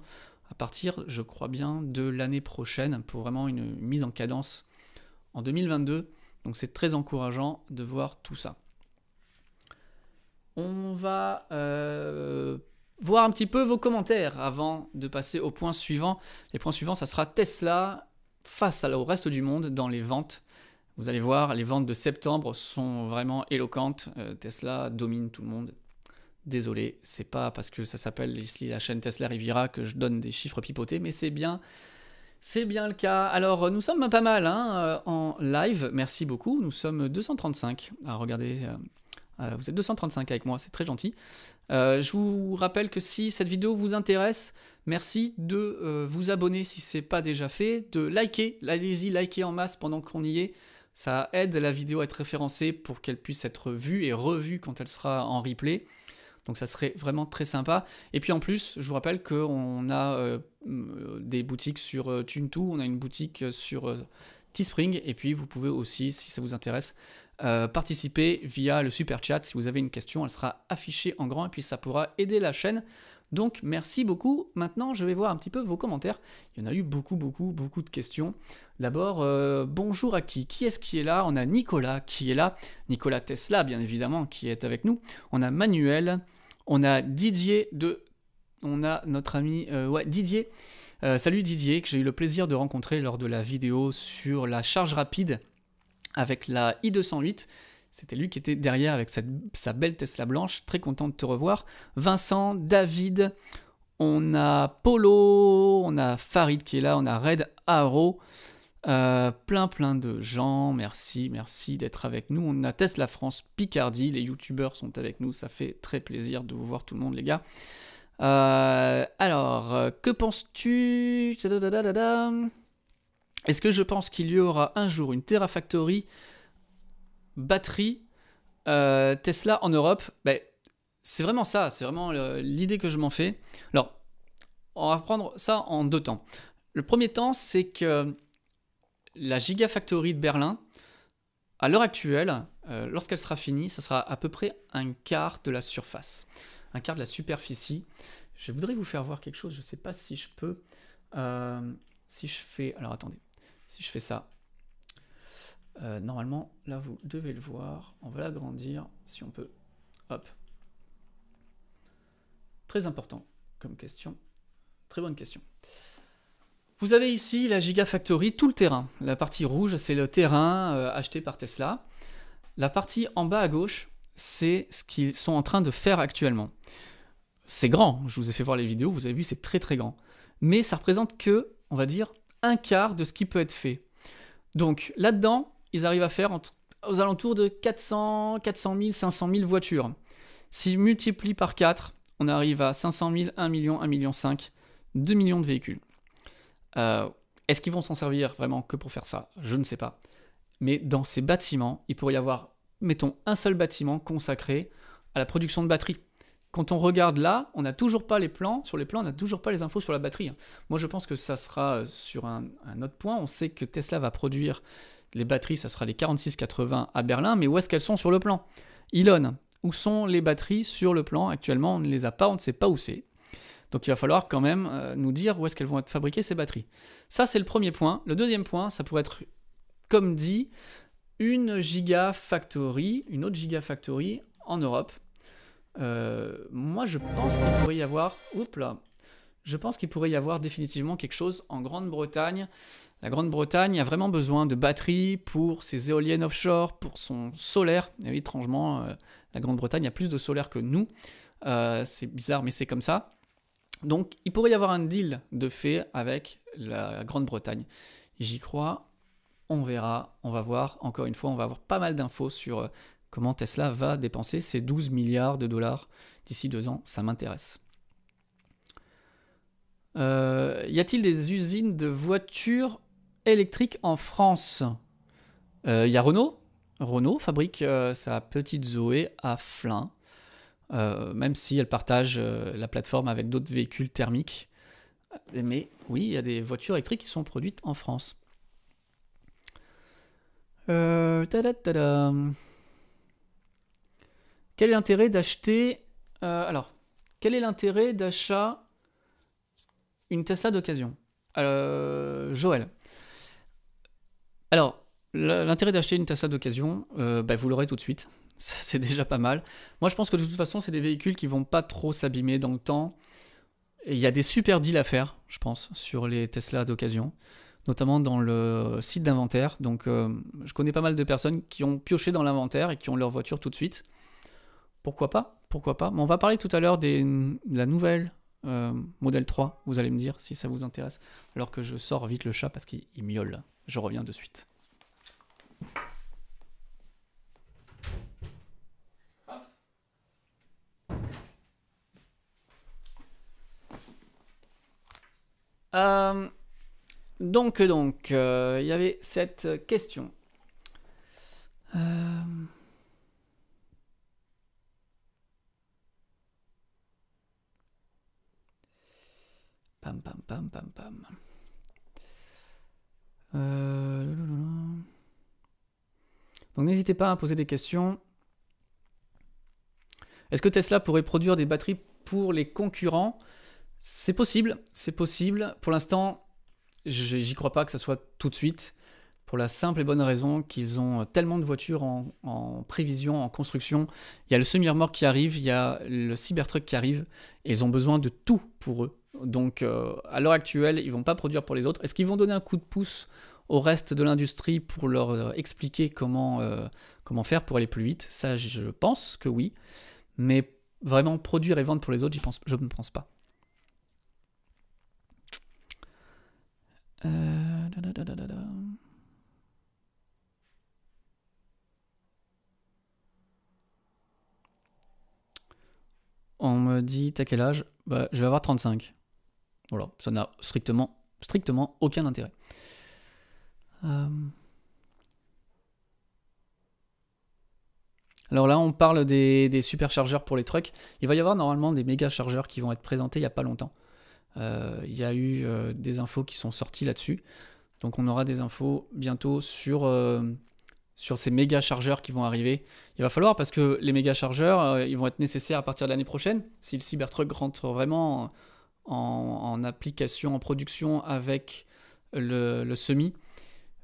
à partir, je crois bien, de l'année prochaine pour vraiment une mise en cadence en 2022. Donc c'est très encourageant de voir tout ça on va euh, voir un petit peu vos commentaires avant de passer au point suivant. Les points suivants, ça sera Tesla face au reste du monde dans les ventes. Vous allez voir, les ventes de septembre sont vraiment éloquentes. Euh, Tesla domine tout le monde. Désolé, c'est pas parce que ça s'appelle la chaîne Tesla Riviera que je donne des chiffres pipotés, mais c'est bien, c'est bien le cas. Alors, nous sommes pas mal hein, euh, en live. Merci beaucoup. Nous sommes 235 à regarder. Vous êtes 235 avec moi, c'est très gentil. je vous rappelle que si cette vidéo vous intéresse, merci de vous abonner si ce n'est pas déjà fait, de liker. Allez-y, liker en masse pendant qu'on y est. Ça aide la vidéo à être référencée pour qu'elle puisse être vue et revue quand elle sera en replay. Donc ça serait vraiment très sympa. Et puis en plus, je vous rappelle qu'on a euh, des boutiques sur euh, on a une boutique euh, sur euh, Teespring, et puis vous pouvez aussi, si ça vous intéresse, participer via le super chat. Si vous avez une question, elle sera affichée en grand, et puis ça pourra aider la chaîne. Donc merci beaucoup. Maintenant, je vais voir un petit peu vos commentaires. Il y en a eu beaucoup, beaucoup, beaucoup de questions. D'abord, bonjour à qui? Qui est-ce qui est là? On a Nicolas qui est là. Nicolas Tesla, bien évidemment, qui est avec nous. On a Manuel. On a Didier de. On a notre ami euh, ouais, Didier. Euh, salut Didier, que j'ai eu le plaisir de rencontrer lors de la vidéo sur la charge rapide avec la i208. C'était lui qui était derrière avec sa belle Tesla blanche. Très content de te revoir. Vincent, David, on a Polo, on a Farid qui est là, on a Red Arrow. Euh, plein plein de gens, merci, merci d'être avec nous. On a Tesla France Picardie, les youtubeurs sont avec nous, ça fait très plaisir de vous voir tout le monde les gars. Euh, alors, que penses-tu? Est-ce que je pense qu'il y aura un jour une Terrafactory batterie euh, Tesla en Europe? Ben, C'est vraiment ça, c'est vraiment l'idée que je m'en fais. Alors, on va prendre ça en deux temps. Le premier temps, c'est que la Gigafactory de Berlin, à l'heure actuelle, euh, lorsqu'elle sera finie, ça sera à peu près un quart de la surface, un quart de la superficie. Je voudrais vous faire voir quelque chose, je ne sais pas si je peux. Euh, si je fais. Alors attendez, si je fais ça. Euh, normalement, là vous devez le voir. On va l'agrandir si on peut. Hop. Très important comme question. Très bonne question. Vous avez ici la Gigafactory, tout le terrain. La partie rouge, c'est le terrain euh, acheté par Tesla. La partie en bas à gauche, c'est ce qu'ils sont en train de faire actuellement. C'est grand, je vous ai fait voir les vidéos, vous avez vu, c'est très très grand. Mais ça représente que, on va dire, un quart de ce qui peut être fait. Donc là-dedans, ils arrivent à faire aux alentours de 400, 400 000, 500 000 voitures. S'ils multiplient par 4, on arrive à 500 000, 1 million, 1 million 5, 2 millions de véhicules. Euh, est-ce qu'ils vont s'en servir vraiment que pour faire ça? Je ne sais pas. Mais dans ces bâtiments, il pourrait y avoir, mettons, un seul bâtiment consacré à la production de batteries. Quand on regarde là, on n'a toujours pas les plans. Sur les plans, on n'a toujours pas les infos sur la batterie. Moi, je pense que ça sera euh, sur un, autre point. On sait que Tesla va produire les batteries, ça sera les 4680 à Berlin, mais où est-ce qu'elles sont sur le plan? Elon, où sont les batteries sur le plan? Actuellement, on ne les a pas, on ne sait pas où c'est. Donc il va falloir quand même euh, nous dire où est-ce qu'elles vont être fabriquées ces batteries. Ça c'est le premier point. Le deuxième point, ça pourrait être, comme dit, une gigafactory, une autre gigafactory en Europe. Euh, moi je pense qu'il pourrait y avoir, oups là, je pense qu'il pourrait y avoir définitivement quelque chose en Grande-Bretagne. La Grande-Bretagne a vraiment besoin de batteries pour ses éoliennes offshore, pour son solaire. Et étrangement, euh, la Grande-Bretagne a plus de solaire que nous. c'est bizarre, mais c'est comme ça. Donc il pourrait y avoir un deal de fait avec la Grande-Bretagne. J'y crois, on verra, on va voir. Encore une fois, on va avoir pas mal d'infos sur euh, comment Tesla va dépenser ses 12 milliards de dollars d'ici deux ans. Ça m'intéresse. Euh, y a-t-il des usines de voitures électriques en France? Il euh, y a Renault. Renault fabrique sa petite Zoé à Flins. Euh, même si elle partage euh, la plateforme avec d'autres véhicules thermiques. Mais oui, il y a des voitures électriques qui sont produites en France. Euh, quel est l'intérêt d'acheter... alors, quel est l'intérêt d'achat une Tesla d'occasion? Joël. Alors, l'intérêt d'acheter une Tesla d'occasion, bah, vous l'aurez tout de suite c'est déjà pas mal. Moi, je pense que de toute façon, c'est des véhicules qui vont pas trop s'abîmer dans le temps. il y a des super deals à faire, je pense, sur les Tesla d'occasion, notamment dans le site d'inventaire. Donc, euh, je connais pas mal de personnes qui ont pioché dans l'inventaire et qui ont leur voiture tout de suite. Pourquoi pas pourquoi pas. Mais on va parler tout à l'heure de la nouvelle euh, modèle 3. Vous allez me dire si ça vous intéresse. Alors que je sors vite le chat parce qu'il miaule. Je reviens de suite. Euh, donc, euh, il y avait cette question. Pam, pam. Donc n'hésitez pas à poser des questions. Est-ce que Tesla pourrait produire des batteries pour les concurrents? C'est possible, c'est possible. Pour l'instant, j'y crois pas que ça soit tout de suite, pour la simple et bonne raison qu'ils ont tellement de voitures en, prévision, en construction. Il y a le semi-remorque qui arrive, il y a le Cybertruck qui arrive, et ils ont besoin de tout pour eux. Donc euh, à l'heure actuelle, ils vont pas produire pour les autres. Est-ce qu'ils vont donner un coup de pouce au reste de l'industrie pour leur euh, expliquer comment, euh, comment faire pour aller plus vite? Ça, je pense que oui. Mais vraiment produire et vendre pour les autres, je ne pense pas. On me dit, t'as quel âge? Bah, Je vais avoir 35. Voilà, ça n'a strictement, strictement aucun intérêt. Euh. Alors là, on parle des, superchargeurs pour les trucks. Il va y avoir normalement des méga chargeurs qui vont être présentés il n'y a pas longtemps. Euh, il y a eu euh, des infos qui sont sorties là-dessus. Donc on aura des infos bientôt sur, sur ces méga chargeurs qui vont arriver. Il va falloir parce que les méga chargeurs, ils vont être nécessaires à partir de l'année prochaine. Si le Cybertruck rentre vraiment en, application, en production avec le, semi,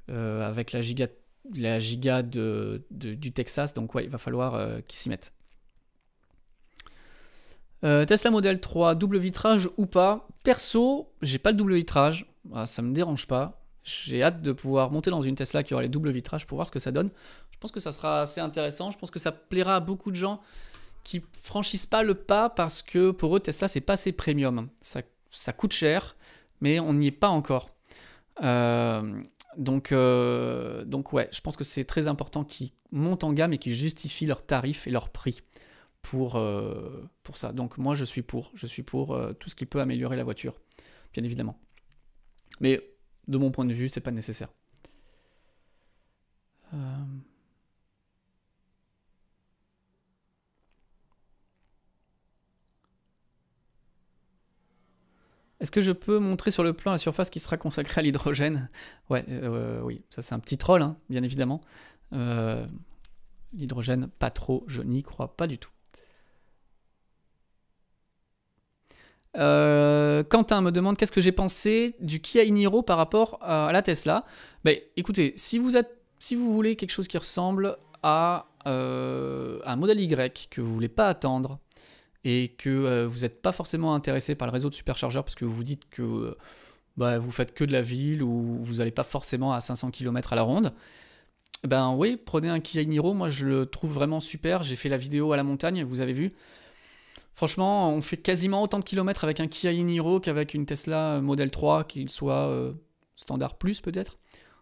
avec la giga, la giga de, du Texas. Donc ouais, il va falloir qu'ils s'y mettent. Euh, Tesla Model 3, double vitrage ou pas? Perso, j'ai pas le double vitrage, ah, ça me dérange pas. J'ai hâte de pouvoir monter dans une Tesla qui aura les doubles vitrages pour voir ce que ça donne. Je pense que ça sera assez intéressant. Je pense que ça plaira à beaucoup de gens qui franchissent pas le pas parce que pour eux Tesla c'est pas assez premium. Ça, ça coûte cher, mais on n'y est pas encore. Euh, donc, euh, donc ouais, je pense que c'est très important qu'ils montent en gamme et qu'ils justifient leurs tarifs et leurs prix pour, euh, pour ça. Donc moi je suis pour, je suis pour tout ce qui peut améliorer la voiture, bien évidemment. Mais de mon point de vue, c'est pas nécessaire. Est-ce que je peux montrer sur le plan la surface qui sera consacrée à l'hydrogène? Ouais, oui, ça c'est un petit troll, hein, bien évidemment. l'hydrogène, pas trop, je n'y crois pas du tout. Euh, Quentin me demande qu'est-ce que j'ai pensé du Kia Niro par rapport à la Tesla? Ben, écoutez, si vous, voulez quelque chose qui ressemble à euh, un modèle Y que vous voulez pas attendre et que euh, vous n'êtes pas forcément intéressé par le réseau de superchargeurs parce que vous vous dites que bah, vous faites que de la ville ou vous n'allez pas forcément à 500 km à la ronde, ben oui, prenez un Kia Niro. Moi, je le trouve vraiment super. J'ai fait la vidéo à la montagne, vous avez vu. Franchement, on fait quasiment autant de kilomètres avec un Kia Niro qu'avec une Tesla Model 3, qu'il soit euh, standard plus peut-être.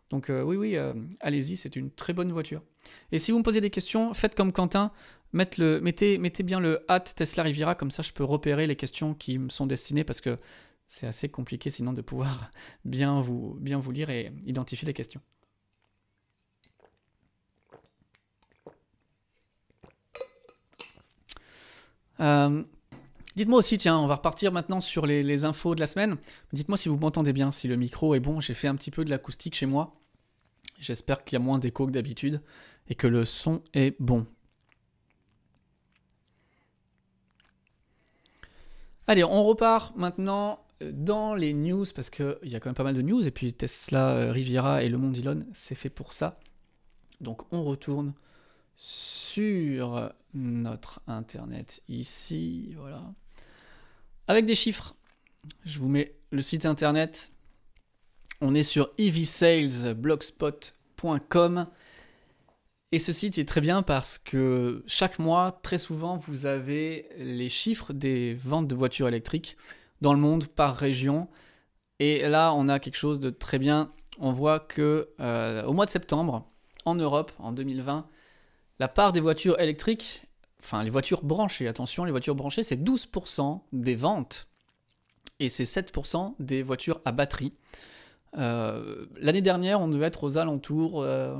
Donc euh, oui, oui, euh, allez-y, c'est une très bonne voiture. Et si vous me posez des questions, faites comme Quentin, mettez, mettez bien le hâte Tesla Riviera, comme ça je peux repérer les questions qui me sont destinées, parce que c'est assez compliqué sinon de pouvoir bien vous, lire et identifier les questions. Euh, dites-moi aussi, tiens, on va repartir maintenant sur les, infos de la semaine. Dites-moi si vous m'entendez bien, si le micro est bon. J'ai fait un petit peu de l'acoustique chez moi. J'espère qu'il y a moins d'écho que d'habitude et que le son est bon. Allez, on repart maintenant dans les news parce qu'il y a quand même pas mal de news. Et puis Tesla, euh, Riviera et le monde Elon, c'est fait pour ça. Donc on retourne sur notre internet ici, voilà. Avec des chiffres. Je vous mets le site internet. On est sur evsalesblogspot.com Et ce site est très bien parce que chaque mois, très souvent, vous avez les chiffres des ventes de voitures électriques dans le monde par région. Et là, on a quelque chose de très bien. On voit que euh, au mois de septembre, en Europe, en 2020, la part des voitures électriques, enfin les voitures branchées, attention, les voitures branchées, c'est 12% des ventes et c'est 7% des voitures à batterie. Euh, l'année dernière, on devait être aux alentours, euh,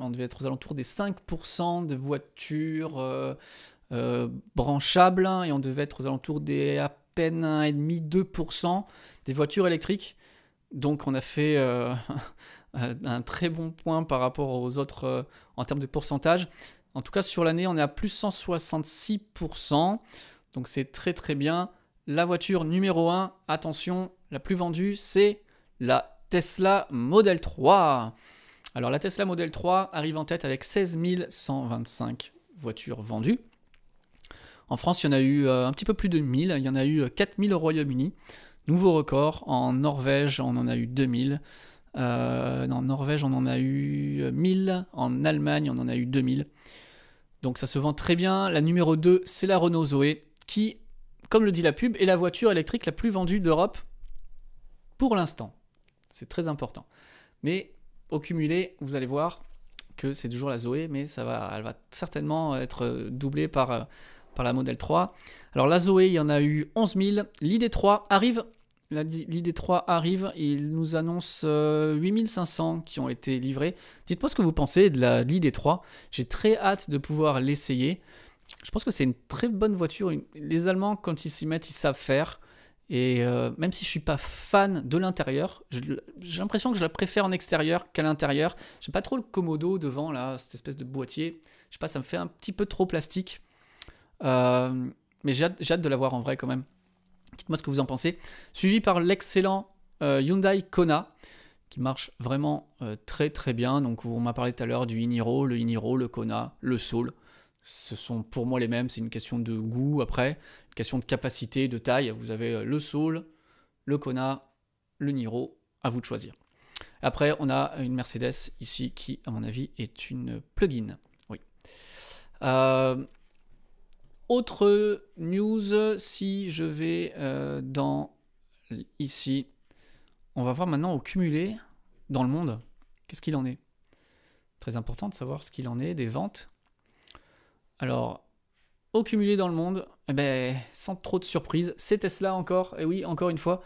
on devait être aux alentours des 5% de voitures euh, branchables et on devait être aux alentours des à peine 1,5-2% des voitures électriques. Donc on a fait un très bon point par rapport aux autres en termes de pourcentage. En tout cas, sur l'année, on est à plus 166%. Donc c'est très très bien. La voiture numéro 1, attention, la plus vendue, c'est la Tesla Model 3. Alors la Tesla Model 3 arrive en tête avec 16 125 voitures vendues. En France, il y en a eu euh, un petit peu plus de 1000. Il y en a eu 4000 au Royaume-Uni. Nouveau record. En Norvège, on en a eu 2000. Euh, en Norvège, on en a eu 1000. En Allemagne, on en a eu 2000. Donc ça se vend très bien. La numéro 2, c'est la Renault Zoé, qui, comme le dit la pub, est la voiture électrique la plus vendue d'Europe pour l'instant. C'est très important. Mais au cumulé, vous allez voir que c'est toujours la Zoé, mais ça va, elle va certainement être doublée par, euh, par la Model 3. Alors la Zoé, il y en a eu 11 000. L'ID3 arrive. L'ID3 arrive, il nous annonce 8500 euh, qui ont été livrés. Dites-moi ce que vous pensez de la l'ID3. J'ai très hâte de pouvoir l'essayer. Je pense que c'est une très bonne voiture. Les Allemands, quand ils s'y mettent, ils savent faire. Et euh, même si je suis pas fan de l'intérieur, j'ai l'impression que je la préfère en extérieur qu'à l'intérieur. J'aime pas trop le Komodo devant, là, cette espèce de boîtier. Je sais pas, ça me fait un petit peu trop plastique. Euh, mais j'ai hâte, de la voir en vrai quand même. Dites-moi ce que vous en pensez. Suivi par l'excellent euh, Hyundai Kona, qui marche vraiment très très bien. Donc on m'a parlé tout à l'heure du Iniro, le Iniro, le Kona, le Soul ce sont pour moi les mêmes, c'est une question de goût après, une question de capacité, de taille. Vous avez euh, le Soul, le Kona, le Niro, à vous de choisir. Après, on a une Mercedes ici qui, à mon avis, est une plug-in. Oui. Euh, autre news, si je vais euh, dans ici, on va voir maintenant au cumulé dans le monde. Qu'est-ce qu'il en est? Très important de savoir ce qu'il en est des ventes alors, au cumulé dans le monde, eh ben, sans trop de surprise, c'est Tesla encore, et oui, encore une fois,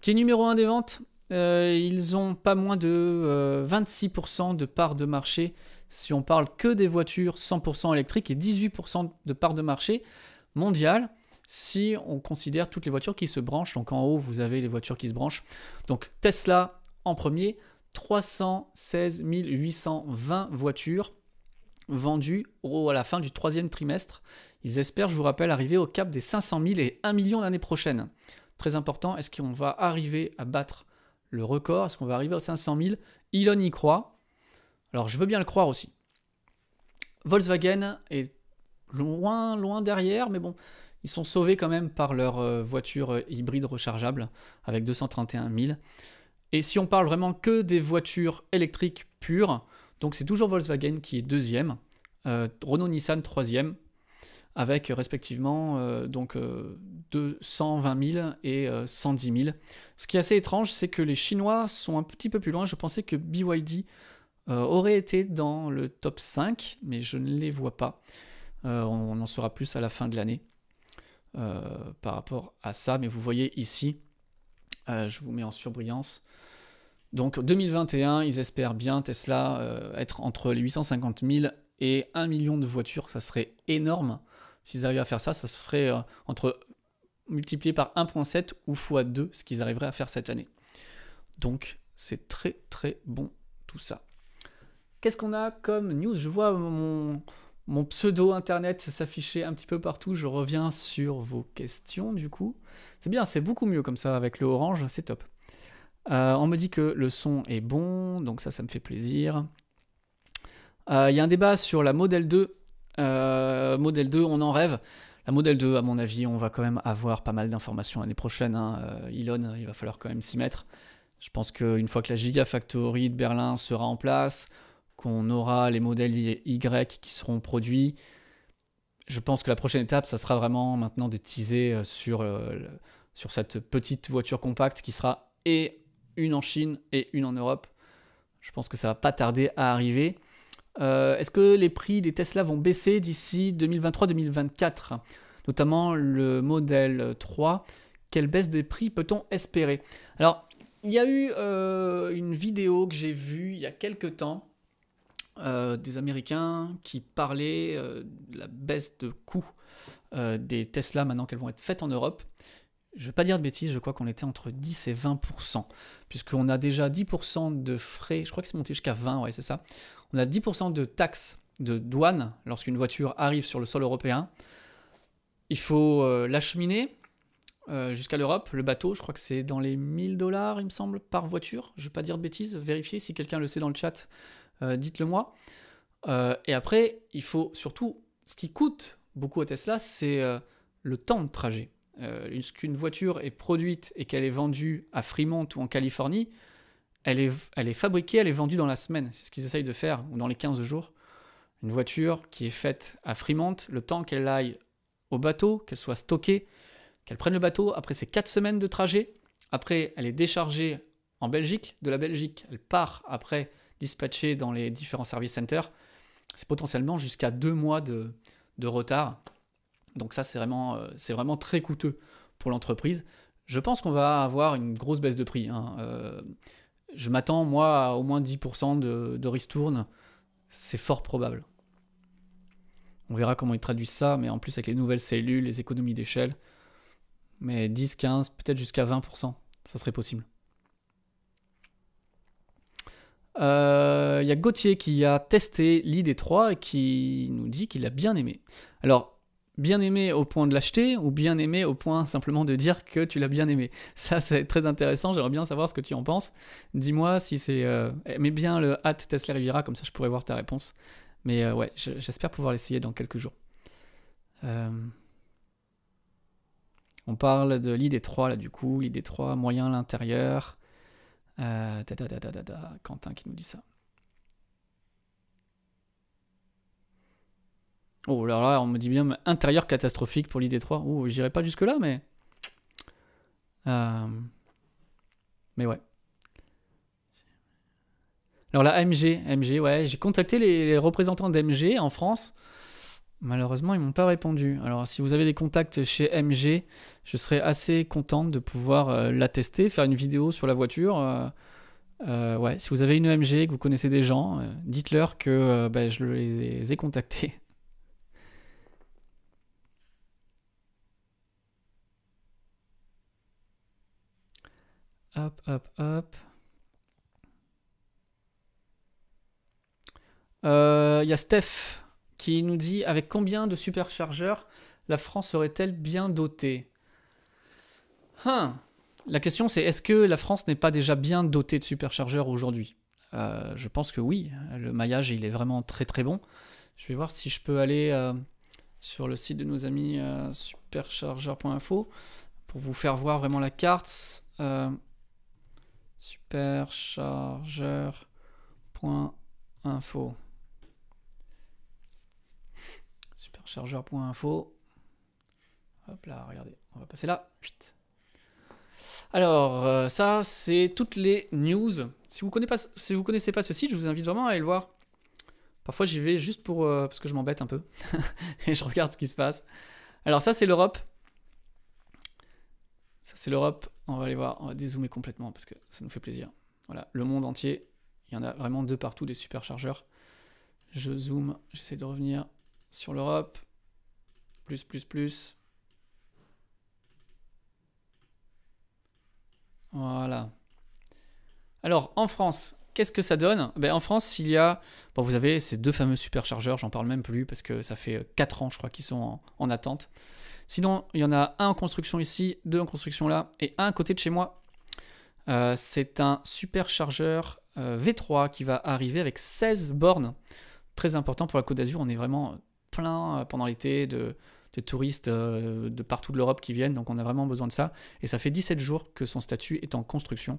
qui est numéro 1 des ventes. Euh, ils ont pas moins de 26% euh, de part de marché si on parle que des voitures 100% électriques et 18% de part de marché mondial si on considère toutes les voitures qui se branchent. Donc en haut, vous avez les voitures qui se branchent. Donc Tesla en premier, 316 820 voitures vendus à la fin du troisième trimestre. Ils espèrent, je vous rappelle, arriver au cap des 500 000 et 1 million l'année prochaine. Très important, est-ce qu'on va arriver à battre le record? Est-ce qu'on va arriver aux 500 000 Elon y croit. Alors je veux bien le croire aussi. Volkswagen est loin, loin derrière, mais bon, ils sont sauvés quand même par leur euh, voiture euh, hybride rechargeable avec 231 000. Et si on parle vraiment que des voitures électriques pures, donc c'est toujours Volkswagen qui est deuxième, euh, Renault Nissan troisième, avec respectivement euh, donc 220 euh, 000 et 110 000. Ce qui est assez étrange, c'est que les Chinois sont un petit peu plus loin. Je pensais que BYD aurait été dans le top 5, mais je ne les vois pas. on en saura plus à la fin de l'année par rapport à ça. Mais vous voyez ici, je vous mets en surbrillance, donc 2021, ils espèrent bien Tesla euh, être entre les 850 000 et 1 million de voitures. Ça serait énorme. S'ils arrivent à faire ça, ça se ferait euh, entre multiplié par 1.7 ou x2 ce qu'ils arriveraient à faire cette année. Donc c'est très très bon tout ça. Qu'est-ce qu'on a comme news? Je vois mon, mon pseudo internet s'afficher un petit peu partout. Je reviens sur vos questions du coup. C'est bien, c'est beaucoup mieux comme ça avec le orange, c'est top. Euh, on me dit que le son est bon, donc ça, ça me fait plaisir. Euh, il y a un débat sur la Model 2. Euh, Model 2, on en rêve. La Model 2, à mon avis, on va quand même avoir pas mal d'informations l'année prochaine. Hein. Elon, il va falloir quand même s'y mettre. Je pense qu'une fois que la Gigafactory de Berlin sera en place, qu'on aura les modèles Y qui seront produits. Je pense que la prochaine étape, ça sera vraiment maintenant de teaser sur, sur cette petite voiture compacte qui sera et une en Chine et une en Europe. Je pense que ça va pas tarder à arriver. Euh, est-ce que les prix des Tesla vont baisser d'ici 2023-2024 Notamment le modèle 3. Quelle baisse des prix peut-on espérer? Alors, il y a eu euh, une vidéo que j'ai vue il y a quelques temps euh, des Américains qui parlaient de la baisse de coût des Tesla maintenant qu'elles vont être faites en Europe je ne vais pas dire de bêtises, je crois qu'on était entre 10 et 20%, puisqu'on a déjà 10% de frais, je crois que c'est monté jusqu'à 20, ouais, c'est ça. On a 10% de taxes de douane lorsqu'une voiture arrive sur le sol européen. Il faut euh, l'acheminer euh, jusqu'à l'Europe. Le bateau, je crois que c'est dans les 1000 dollars, il me semble, par voiture. Je ne vais pas dire de bêtises, vérifiez si quelqu'un le sait dans le chat, euh, dites-le moi. et après, il faut surtout, ce qui coûte beaucoup à Tesla, c'est le temps de trajet euh, qu'une voiture est produite et qu'elle est vendue à Fremont ou en Californie, elle est, fabriquée, elle est vendue dans la semaine. C'est ce qu'ils essayent de faire, ou dans les 15 jours. Une voiture qui est faite à Fremont, le temps qu'elle aille au bateau, qu'elle soit stockée, qu'elle prenne le bateau, après ces 4 semaines de trajet, après elle est déchargée en Belgique, de la Belgique, elle part après dispatchée dans les différents service centers, c'est potentiellement jusqu'à 2 mois de retard donc ça, c'est vraiment, euh, vraiment très coûteux pour l'entreprise. Je pense qu'on va avoir une grosse baisse de prix. Hein. Euh, je m'attends, moi, à au moins 10% de, de ristourne. C'est fort probable. On verra comment ils traduisent ça, mais en plus avec les nouvelles cellules, les économies d'échelle. Mais 10, 15, peut-être jusqu'à 20%, ça serait possible. Il euh, y a Gauthier qui a testé l'ID3 et qui nous dit qu'il a bien aimé. Alors, bien aimé au point de l'acheter ou bien aimé au point simplement de dire que tu l'as bien aimé. Ça, c'est très intéressant. J'aimerais bien savoir ce que tu en penses. Dis-moi si c'est. Euh, mets bien le hat Tesla Riviera, comme ça je pourrais voir ta réponse. Mais euh, ouais, j'espère pouvoir l'essayer dans quelques jours. Euh, on parle de l'ID3 là, du coup. L'ID3, moyen l'intérieur. Quentin qui nous dit ça. Oh là là, on me dit bien intérieur catastrophique pour l'ID3. Oh, j'irai pas jusque-là, mais. Euh, mais ouais. Alors la AMG, AMG, ouais, j'ai contacté les, représentants d'AMG en France. Malheureusement, ils m'ont pas répondu. Alors si vous avez des contacts chez AMG, je serais assez content de pouvoir euh, la tester, faire une vidéo sur la voiture. Euh, ouais, si vous avez une AMG, que vous connaissez des gens, dites-leur que ben, je les ai contactés. Hop, hop, hop. Il euh, y a Steph qui nous dit avec combien de superchargeurs la France serait-elle bien dotée? Hein. La question c'est est-ce que la France n'est pas déjà bien dotée de superchargeurs aujourd'hui? Euh, Je pense que oui. Le maillage il est vraiment très très bon. Je vais voir si je peux aller euh, sur le site de nos amis superchargeur.info pour vous faire voir vraiment la carte. Superchargeur.info. Superchargeur.info. Hop là, regardez, on va passer là. Alors, euh, ça, c'est toutes les news. Si vous ne connaissez, pas ce site, je vous invite vraiment à aller le voir. Parfois, j'y vais juste pour euh, parce que je m'embête un peu et je regarde ce qui se passe. Alors, ça, c'est l'Europe. Ça, c'est l'Europe. On va aller voir, on va dézoomer complètement parce que ça nous fait plaisir. Voilà, le monde entier. Il y en a vraiment deux partout, des superchargeurs. Je zoome, j'essaie de revenir sur l'Europe. Plus, plus, plus. Voilà. Alors, en France, qu'est-ce que ça donne? Ben, En France, il y a, bon, vous avez ces deux fameux superchargeurs, j'en parle même plus parce que ça fait 4 ans, je crois, qu'ils sont en attente. Sinon, il y en a un en construction ici, deux en construction là, et un à côté de chez moi. Euh, c'est un superchargeur euh, V3 qui va arriver avec 16 bornes. Très important pour la Côte d'Azur, on est vraiment plein euh, pendant l'été de, touristes de partout de l'Europe qui viennent, donc on a vraiment besoin de ça. Et ça fait 17 jours que son statut est en construction,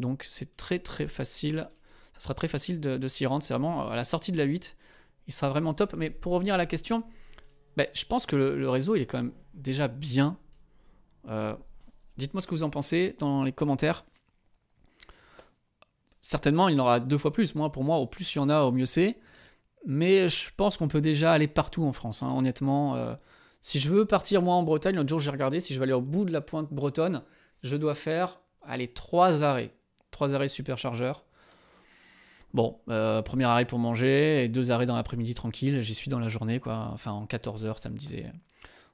donc c'est très très facile ça sera très facile de, s'y rendre. C'est vraiment à la sortie de la 8, il sera vraiment top. Mais pour revenir à la question, ben, je pense que le, réseau, il est quand même déjà bien. Euh, dites-moi ce que vous en pensez dans les commentaires. Certainement, il y en aura deux fois plus. Pour moi, au plus il y en a, au mieux c'est. Mais je pense qu'on peut déjà aller partout en France, hein, honnêtement. Euh, si je veux partir, moi, en Bretagne, l'autre jour, j'ai regardé, si je veux aller au bout de la pointe bretonne, je dois faire, allez, trois arrêts. Trois arrêts superchargeurs. Bon, euh, premier arrêt pour manger et deux arrêts dans l'après-midi tranquille. J'y suis dans la journée, quoi. Enfin, en 14 heures, ça me disait.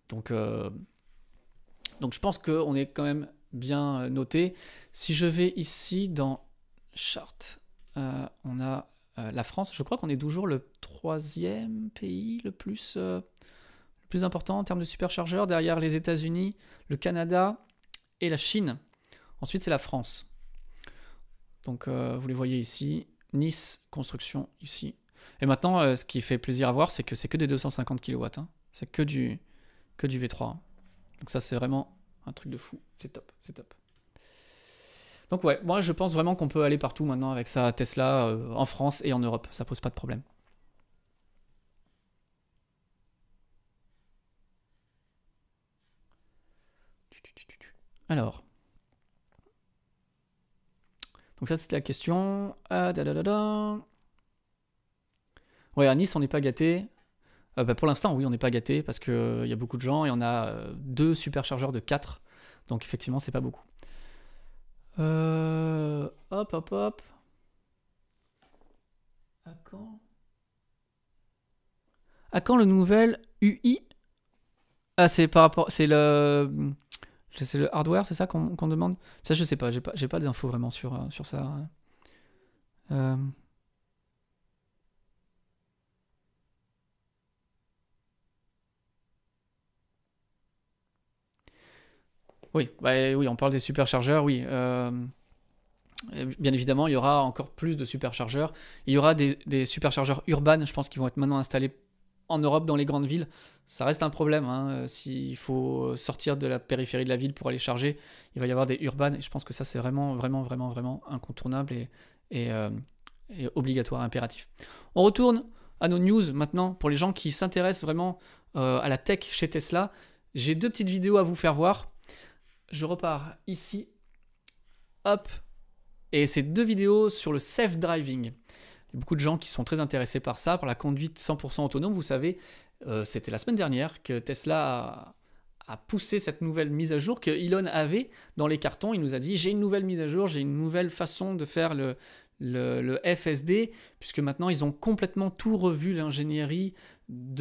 Donc, euh, je pense qu'on est quand même bien noté. Si je vais ici dans charte, on a euh, la France, je crois qu'on est toujours le troisième pays le plus, euh, le plus important en termes de superchargeurs, derrière les États-Unis, le Canada et la Chine. Ensuite, c'est la France. Donc, euh, vous les voyez ici. Nice, construction ici. Et maintenant, ce qui fait plaisir à voir, c'est que c'est que des 250 kW. Hein. C'est que du, que du V3. Donc, ça, c'est vraiment un truc de fou. C'est top, c'est top. Donc ouais, moi je pense vraiment qu'on peut aller partout maintenant avec sa Tesla euh, en France et en Europe, ça pose pas de problème. Alors. Donc ça c'était la question. Ah, ouais, à Nice on n'est pas gâté. Euh, bah, pour l'instant oui on n'est pas gâté parce qu'il euh, y a beaucoup de gens et on a deux superchargeurs de 4. Donc effectivement c'est pas beaucoup. Euh, hop, hop, hop. À quand? À quand le nouvel UI Ah, c'est par rapport. C'est le. C'est le hardware, c'est ça qu'on demande? Ça, je sais pas, j'ai pas, pas d'infos vraiment sur, euh, ça. Euh... Oui, bah, oui, on parle des superchargeurs, oui. Euh, bien évidemment, il y aura encore plus de superchargeurs. Il y aura des, superchargeurs urbains, je pense, qui vont être maintenant installés en Europe, dans les grandes villes. Ça reste un problème. Hein. S'il faut sortir de la périphérie de la ville pour aller charger, il va y avoir des urbains. Et je pense que ça, c'est vraiment, vraiment, vraiment, vraiment incontournable et, euh, obligatoire, impératif. On retourne à nos news maintenant pour les gens qui s'intéressent vraiment euh, à la tech chez Tesla. J'ai deux petites vidéos à vous faire voir je repars ici, hop, et c'est deux vidéos sur le self-driving. Il y a beaucoup de gens qui sont très intéressés par ça, par la conduite 100% autonome. Vous savez, euh, c'était la semaine dernière que Tesla a, poussé cette nouvelle mise à jour que Elon avait dans les cartons. Il nous a dit j'ai une nouvelle mise à jour, j'ai une nouvelle façon de faire le, FSD, puisque maintenant ils ont complètement tout revu l'ingénierie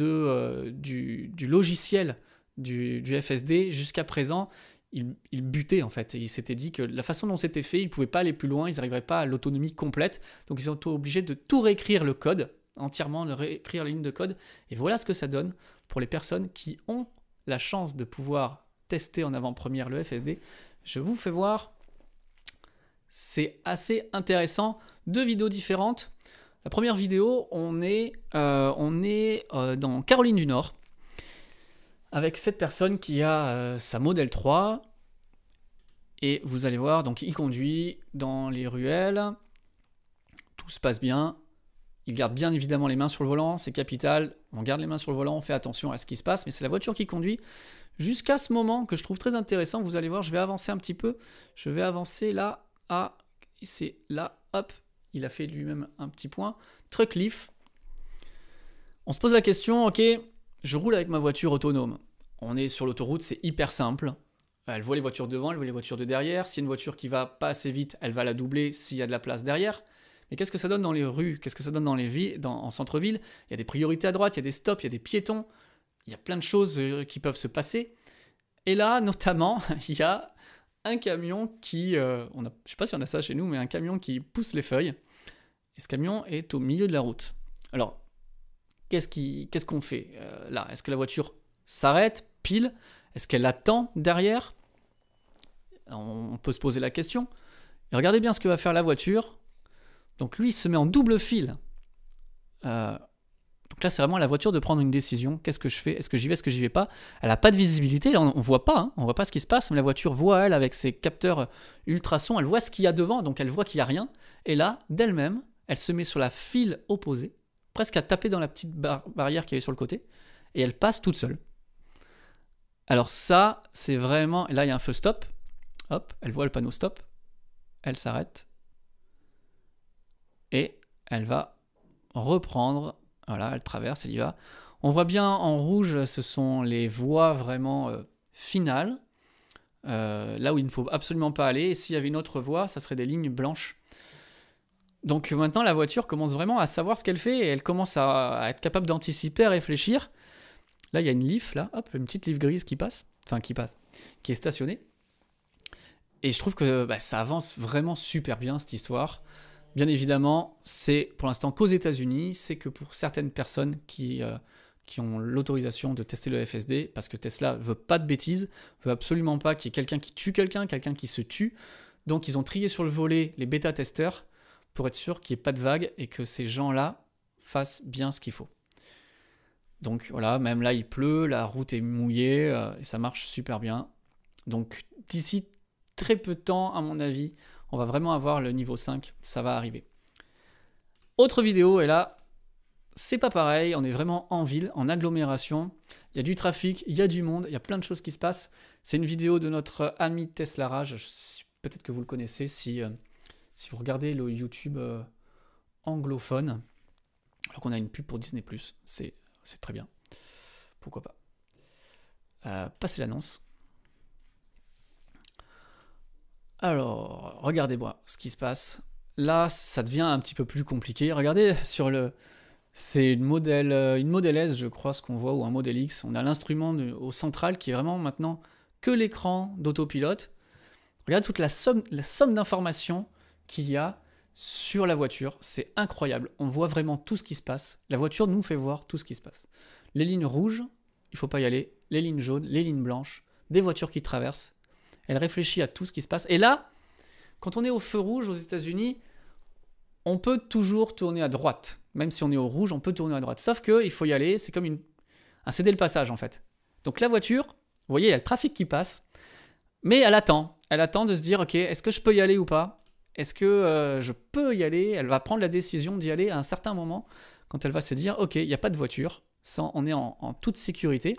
euh, du, logiciel du FSD. Jusqu'à présent, il, butait en fait. il s'était dit que la façon dont c'était fait, il ne pouvaient pas aller plus loin, ils n'arriveraient pas à l'autonomie complète. Donc ils sont obligés de tout réécrire le code, entièrement de réécrire la ligne de code. Et voilà ce que ça donne pour les personnes qui ont la chance de pouvoir tester en avant-première le FSD. Je vous fais voir. C'est assez intéressant. Deux vidéos différentes. La première vidéo, on est, euh, euh, dans Caroline du Nord avec cette personne qui a euh, sa modèle 3. Et vous allez voir, donc il conduit dans les ruelles. Tout se passe bien. Il garde bien évidemment les mains sur le volant, c'est capital. On garde les mains sur le volant, on fait attention à ce qui se passe, mais c'est la voiture qui conduit. Jusqu'à ce moment que je trouve très intéressant, vous allez voir, je vais avancer un petit peu. Je vais avancer là, à. C'est là, hop, il a fait lui-même un petit point. Truck leaf. On se pose la question, ok, je roule avec ma voiture autonome. On est sur l'autoroute, c'est hyper simple. Elle voit les voitures devant, elle voit les voitures de derrière. Si y a une voiture qui va pas assez vite, elle va la doubler s'il y a de la place derrière. Mais qu'est-ce que ça donne dans les rues? Qu'est-ce que ça donne dans les villes, en centre-ville? Il y a des priorités à droite, il y a des stops, il y a des piétons. Il y a plein de choses euh, qui peuvent se passer. Et là, notamment, il y a un camion qui, euh, on a, je sais pas si on a ça chez nous, mais un camion qui pousse les feuilles. Et ce camion est au milieu de la route. Alors, qu'est-ce qu'on fait euh, là? Est-ce que la voiture s'arrête pile? Est-ce qu'elle attend derrière? On, peut se poser la question. Et regardez bien ce que va faire la voiture. Donc lui, il se met en double fil. Euh, donc là, c'est vraiment à la voiture de prendre une décision. Qu'est-ce que je fais? Est-ce que j'y vais? Est-ce que j'y vais pas? Elle n'a pas de visibilité. On, ne voit pas. Hein. on voit pas ce qui se passe. Mais la voiture voit elle avec ses capteurs ultrasons. Elle voit ce qu'il y a devant. Donc elle voit qu'il y a rien. Et là, d'elle-même, elle se met sur la file opposée, presque à taper dans la petite barrière qui est sur le côté, et elle passe toute seule. Alors ça, c'est vraiment... là, il y a un feu stop. Hop, elle voit le panneau stop. Elle s'arrête. Et elle va reprendre. Voilà, elle traverse, elle y va. On voit bien en rouge, ce sont les voies vraiment euh, finales. Euh, là où il ne faut absolument pas aller. Et s'il y avait une autre voie, ça serait des lignes blanches. Donc maintenant, la voiture commence vraiment à savoir ce qu'elle fait et elle commence à, être capable d'anticiper, à réfléchir. Là, il y a une Leaf, là, hop, une petite Leaf grise qui passe, enfin qui passe, qui est stationnée. Et je trouve que bah, ça avance vraiment super bien cette histoire. Bien évidemment, c'est pour l'instant qu'aux États-Unis, c'est que pour certaines personnes qui, euh, qui ont l'autorisation de tester le FSD, parce que Tesla veut pas de bêtises, veut absolument pas qu'il y ait quelqu'un qui tue quelqu'un, quelqu'un qui se tue. Donc ils ont trié sur le volet les bêta-testeurs pour être sûr qu'il n'y ait pas de vague et que ces gens-là fassent bien ce qu'il faut. Donc voilà, même là il pleut, la route est mouillée euh, et ça marche super bien. Donc d'ici très peu de temps, à mon avis, on va vraiment avoir le niveau 5, ça va arriver. Autre vidéo, et là, c'est pas pareil, on est vraiment en ville, en agglomération, il y a du trafic, il y a du monde, il y a plein de choses qui se passent. C'est une vidéo de notre ami Tesla Rage, peut-être que vous le connaissez si, euh, si vous regardez le YouTube euh, anglophone, alors qu'on a une pub pour Disney ⁇ c'est très bien. Pourquoi pas. Euh, passez l'annonce. Alors, regardez-moi ce qui se passe. Là, ça devient un petit peu plus compliqué. Regardez sur le... C'est une modèle, euh, une S, je crois, ce qu'on voit, ou un modèle X. On a l'instrument au central qui est vraiment maintenant que l'écran d'autopilote. Regardez toute la somme, la somme d'informations qu'il y a sur la voiture. C'est incroyable. On voit vraiment tout ce qui se passe. La voiture nous fait voir tout ce qui se passe. Les lignes rouges, il faut pas y aller. Les lignes jaunes, les lignes blanches, des voitures qui traversent. Elle réfléchit à tout ce qui se passe. Et là, quand on est au feu rouge aux États-Unis, on peut toujours tourner à droite. Même si on est au rouge, on peut tourner à droite. Sauf qu'il faut y aller, c'est comme une... un céder le passage en fait. Donc la voiture, vous voyez, il y a le trafic qui passe, mais elle attend. Elle attend de se dire, ok, est-ce que je peux y aller ou pas? Est-ce que euh, je peux y aller? Elle va prendre la décision d'y aller à un certain moment, quand elle va se dire, ok, il n'y a pas de voiture, on est en, toute sécurité.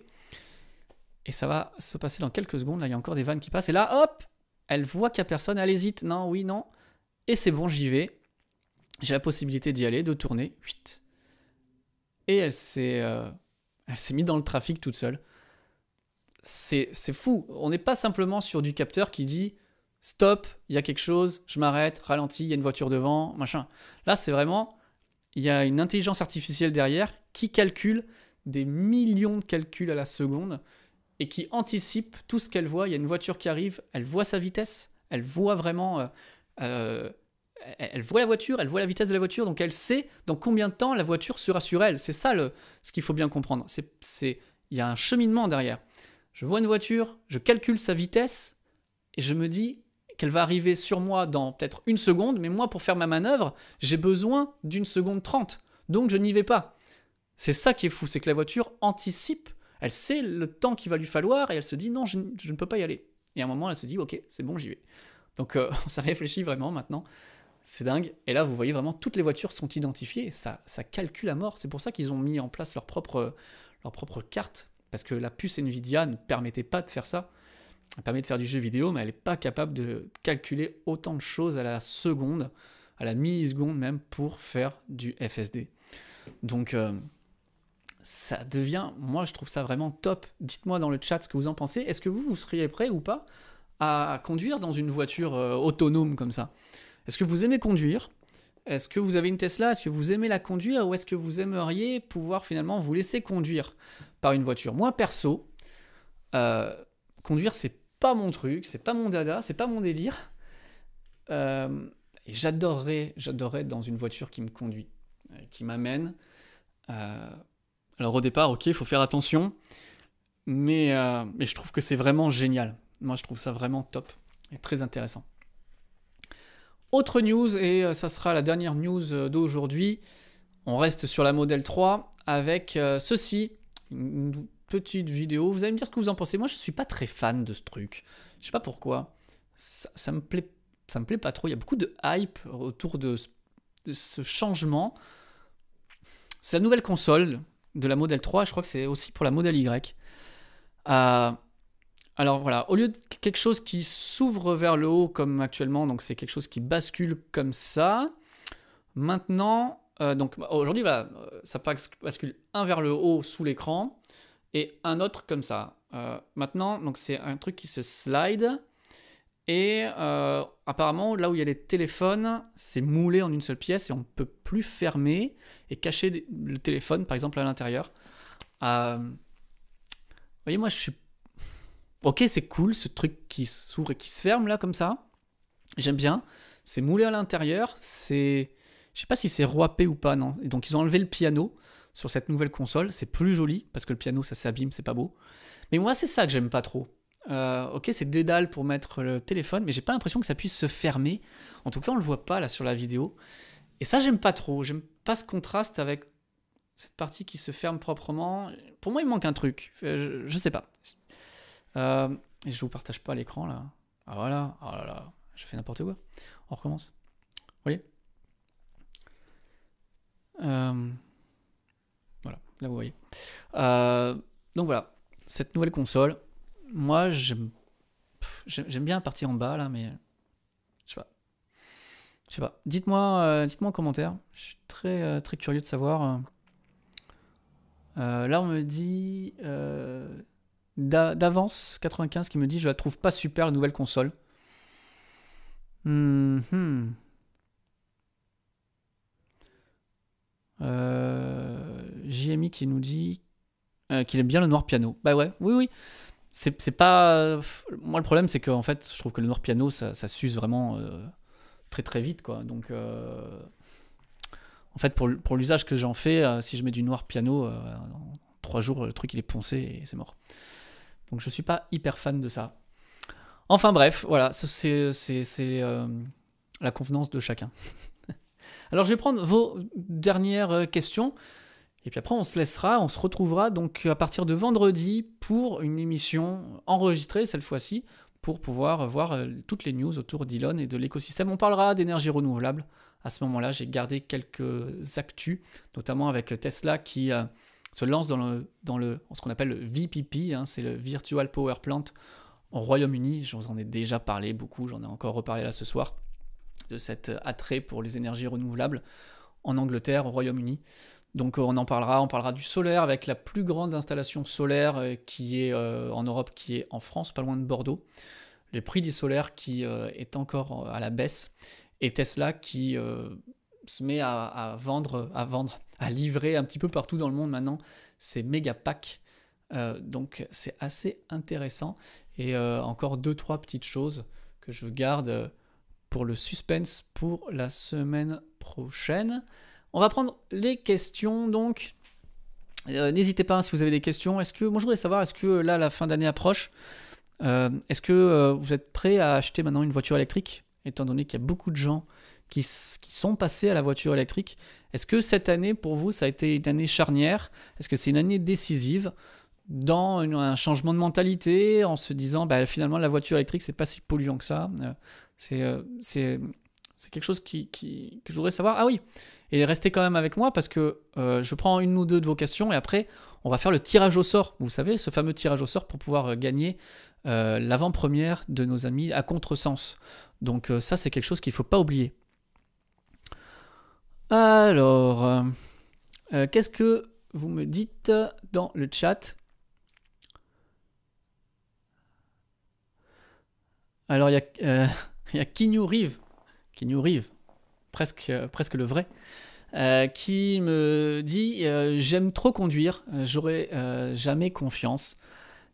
Et ça va se passer dans quelques secondes. Là, il y a encore des vannes qui passent. Et là, hop, elle voit qu'il n'y a personne, elle hésite, non, oui, non. Et c'est bon, j'y vais. J'ai la possibilité d'y aller, de tourner. Et elle s'est, euh, mise dans le trafic toute seule. C'est, c'est fou. On n'est pas simplement sur du capteur qui dit stop, il y a quelque chose, je m'arrête, ralentis, il y a une voiture devant, machin. Là, c'est vraiment, il y a une intelligence artificielle derrière qui calcule des millions de calculs à la seconde et qui anticipe tout ce qu'elle voit. Il y a une voiture qui arrive, elle voit sa vitesse, elle voit vraiment, euh, euh, elle voit la voiture, elle voit la vitesse de la voiture, donc elle sait dans combien de temps la voiture sera sur elle. C'est ça le, ce qu'il faut bien comprendre. C'est, il y a un cheminement derrière. Je vois une voiture, je calcule sa vitesse et je me dis qu'elle va arriver sur moi dans peut-être une seconde, mais moi, pour faire ma manœuvre, j'ai besoin d'une seconde trente. Donc je n'y vais pas. C'est ça qui est fou, c'est que la voiture anticipe, elle sait le temps qu'il va lui falloir et elle se dit non, je, ne peux pas y aller. Et à un moment, elle se dit ok, c'est bon, j'y vais. Donc euh, ça réfléchit vraiment maintenant. C'est dingue. Et là, vous voyez vraiment, toutes les voitures sont identifiées. ça, ça calcule à mort. C'est pour ça qu'ils ont mis en place leur propre, leur propre carte. Parce que la puce Nvidia ne permettait pas de faire ça. Elle permet de faire du jeu vidéo, mais elle n'est pas capable de calculer autant de choses à la seconde, à la milliseconde même, pour faire du FSD. Donc, euh, ça devient, moi je trouve ça vraiment top. Dites-moi dans le chat ce que vous en pensez. Est-ce que vous, vous seriez prêt ou pas à conduire dans une voiture euh, autonome comme ça? Est-ce que vous aimez conduire? Est-ce que vous avez une Tesla? Est-ce que vous aimez la conduire? Ou est-ce que vous aimeriez pouvoir finalement vous laisser conduire par une voiture? Moi, perso, euh, conduire, c'est pas mon truc, c'est pas mon dada, c'est pas mon délire. Euh, et j'adorerais, j'adorerais dans une voiture qui me conduit, euh, qui m'amène. Euh, alors au départ, ok, il faut faire attention, mais, mais je trouve que c'est vraiment génial. Moi, je trouve ça vraiment top et très intéressant. Autre news, et ça sera la dernière news d'aujourd'hui. On reste sur la modèle 3 avec ceci, petite vidéo. Vous allez me dire ce que vous en pensez. Moi, je suis pas très fan de ce truc. Je sais pas pourquoi. Ça, me plaît, ça me plaît pas trop. Il y a beaucoup de hype autour de, ce changement, c'est la nouvelle console de la Model 3, je crois que c'est aussi pour la Model Y. Euh, alors voilà, au lieu de quelque chose qui s'ouvre vers le haut comme actuellement, donc c'est quelque chose qui bascule comme ça, maintenant, euh, donc aujourd'hui, voilà, ça bascule un vers le haut sous l'écran et un autre comme ça. Euh, maintenant, donc c'est un truc qui se slide. Et euh, apparemment, là où il y a les téléphones, c'est moulé en une seule pièce et on ne peut plus fermer et cacher le téléphone, par exemple, à l'intérieur. Euh, vous voyez, moi, je suis... Ok, c'est cool, ce truc qui s'ouvre et qui se ferme, là, comme ça. J'aime bien. C'est moulé à l'intérieur. C'est... Je sais pas si c'est roipé ou pas, donc, ils ont enlevé le piano sur cette nouvelle console. C'est plus joli, parce que le piano, ça s'abîme, c'est pas beau. Mais moi, c'est ça que j'aime pas trop. Euh, ok, c'est deux dalles pour mettre le téléphone, mais j'ai pas l'impression que ça puisse se fermer. En tout cas, on le voit pas là sur la vidéo. Et ça, j'aime pas trop. J'aime pas ce contraste avec cette partie qui se ferme proprement. Pour moi, il manque un truc. Euh, je, sais pas. Euh, je vous partage pas l'écran là. Ah voilà. Oh là là. Je fais n'importe quoi. On recommence. Vous voyez? Voilà. Là, vous voyez. donc voilà cette nouvelle console, moi, j'aime bien partir en bas là, mais je sais pas. Je sais pas. Dites-moi euh, dites-moi en commentaire. Je suis très, euh, très curieux de savoir. Euh, là, on me dit d'avance 95 qui me dit je la trouve pas super la nouvelle console. Hmm, hmm. JMI qui nous dit euh, qu'il aime bien le noir piano. Bah ouais, oui, oui. C'est pas. Moi, le problème, c'est qu'en fait, je trouve que le noir piano, ça, s'use vraiment euh, très très vite. Donc, euh, en fait, pour, pour l'usage que j'en fais, si je mets du noir piano, en trois jours, le truc il est poncé et c'est mort. Donc, je suis pas hyper fan de ça. Enfin, bref, voilà, c'est la convenance de chacun. Alors, je vais prendre vos dernières questions. Et puis après, on se laissera, on se retrouvera donc à partir de vendredi pour une émission enregistrée cette fois-ci pour pouvoir voir euh, toutes les news autour d'Elon et de l'écosystème. On parlera d'énergie renouvelable. À ce moment-là, j'ai gardé quelques actus, notamment avec Tesla qui euh, se lance dans, ce qu'on appelle le VPP, hein, c'est le Virtual Power Plant au Royaume-Uni. Je vous en ai déjà parlé beaucoup, j'en ai encore reparlé là ce soir, de cet attrait pour les énergies renouvelables en Angleterre, au Royaume-Uni. Donc euh, on en parlera, on parlera du solaire avec la plus grande installation solaire euh, qui est euh, en Europe, qui est en France, pas loin de Bordeaux. Le prix du solaire qui est encore à la baisse et Tesla qui se met à, vendre, à vendre, à livrer un petit peu partout dans le monde maintenant ces méga packs. donc c'est assez intéressant et encore deux trois petites choses que je garde pour le suspense pour la semaine prochaine. On va prendre les questions donc. Euh, n'hésitez pas si vous avez des questions. Est-ce que moi je voudrais savoir est-ce que là la fin d'année approche, euh, est-ce que euh, vous êtes prêt à acheter maintenant une voiture électrique étant donné qu'il y a beaucoup de gens qui, sont passés à la voiture électrique? Est-ce que cette année pour vous ça a été une année charnière? Est-ce que c'est une année décisive dans un changement de mentalité en se disant bah, finalement la voiture électrique c'est pas si polluant que ça c'est quelque chose que je voudrais savoir? Ah oui, et restez quand même avec moi parce que euh, je prends une ou deux de vos questions et après on va faire le tirage au sort. Vous savez, ce fameux tirage au sort pour pouvoir euh, gagner euh, l'avant-première de nos amis à contresens. Donc ça c'est quelque chose qu'il ne faut pas oublier. Alors, qu'est-ce que vous me dites dans le chat? Alors il y a, il y a Kinyu Rive nous rive, presque, euh, presque le vrai, euh, qui me dit euh, J'aime trop conduire, j'aurai jamais confiance.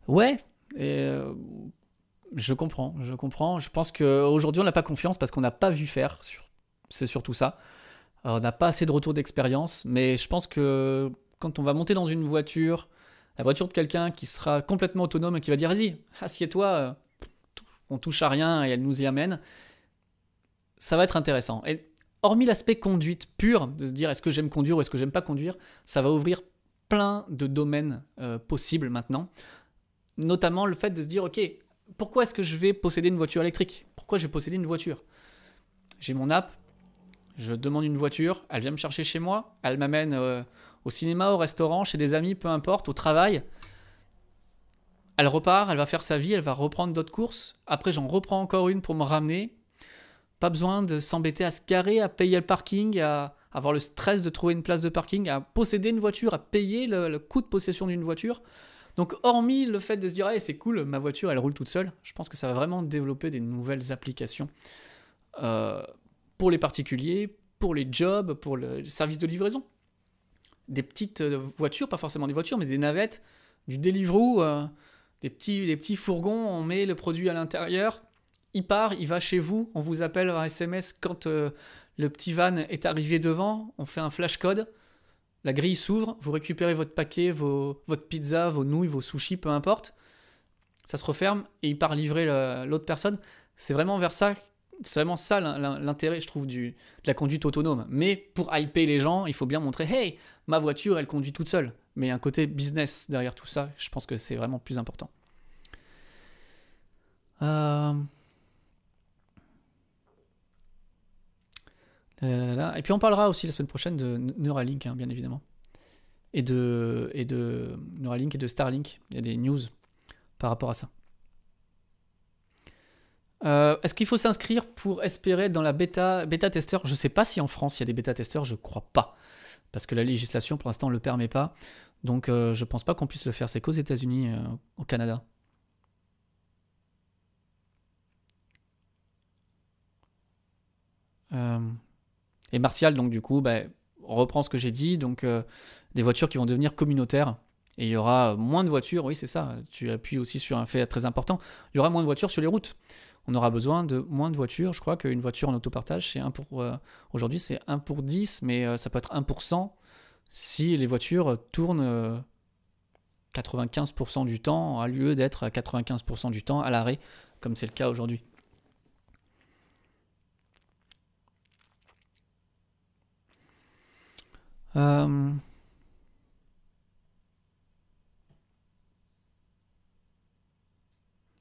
Ouais, je comprends, je comprends. Je pense qu'aujourd'hui, on n'a pas confiance parce qu'on n'a pas vu faire. C'est surtout ça. on n'a pas assez de retour d'expérience, mais je pense que quand on va monter dans une voiture, la voiture de quelqu'un qui sera complètement autonome et qui va dire Vas-y, assieds-toi, on touche à rien et elle nous y amène ça va être intéressant. Et hormis l'aspect conduite pure, de se dire est-ce que j'aime conduire ou est-ce que j'aime pas conduire, ça va ouvrir plein de domaines euh, possibles maintenant. Notamment le fait de se dire ok, pourquoi est-ce que je vais posséder une voiture électrique? Pourquoi je vais posséder une voiture? J'ai mon app, Je demande une voiture, elle vient me chercher chez moi, elle m'amène euh, au cinéma, au restaurant, chez des amis, peu importe, au travail. Elle repart, elle va faire sa vie, elle va reprendre d'autres courses. Après, j'en reprends encore une pour me ramener. Pas besoin de s'embêter à se garer, à payer le parking, à avoir le stress de trouver une place de parking, à posséder une voiture, à payer le, coût de possession d'une voiture. Donc, hormis le fait de se dire, hey, c'est cool, ma voiture, elle roule toute seule, je pense que ça va vraiment développer des nouvelles applications euh, pour les particuliers, pour les jobs, pour le service de livraison. Des petites euh, voitures, pas forcément des voitures, mais des navettes, du Deliveroo, euh, des, des petits fourgons, on met le produit à l'intérieur, il part, il va chez vous, on vous appelle un SMS quand le petit van est arrivé devant, on fait un flash code, la grille s'ouvre, vous récupérez votre paquet, votre pizza, vos nouilles, vos sushis, peu importe. Ça se referme et il part livrer l'autre personne. C'est vraiment vers ça, c'est vraiment ça l'intérêt, je trouve, de la conduite autonome. Mais pour hyper les gens, il faut bien montrer, hey, ma voiture, elle conduit toute seule. Mais il y a un côté business derrière tout ça, je pense que c'est vraiment plus important. Euh... Et puis on parlera aussi la semaine prochaine de Neuralink, hein, bien évidemment. Et de, et de Neuralink et de Starlink. Il y a des news par rapport à ça. Euh, est-ce qu'il faut s'inscrire pour espérer dans la bêta, bêta testeur Je ne sais pas si en France il y a des bêta testeurs, je crois pas. Parce que la législation pour l'instant ne le permet pas. Donc euh, je pense pas qu'on puisse le faire. C'est qu'aux États-Unis, euh, au Canada. Euh, et Martial, donc du coup, bah, reprend ce que j'ai dit, donc euh, des voitures qui vont devenir communautaires. Et il y aura moins de voitures, oui c'est ça, tu appuies aussi sur un fait très important, il y aura moins de voitures sur les routes. On aura besoin de moins de voitures, je crois qu'une voiture en autopartage, c'est 1 pour... Euh, aujourd'hui c'est 1 pour 10, mais euh, ça peut être 1% si les voitures tournent 95% du temps, à lieu d'être à 95% du temps à l'arrêt, comme c'est le cas aujourd'hui. Euh,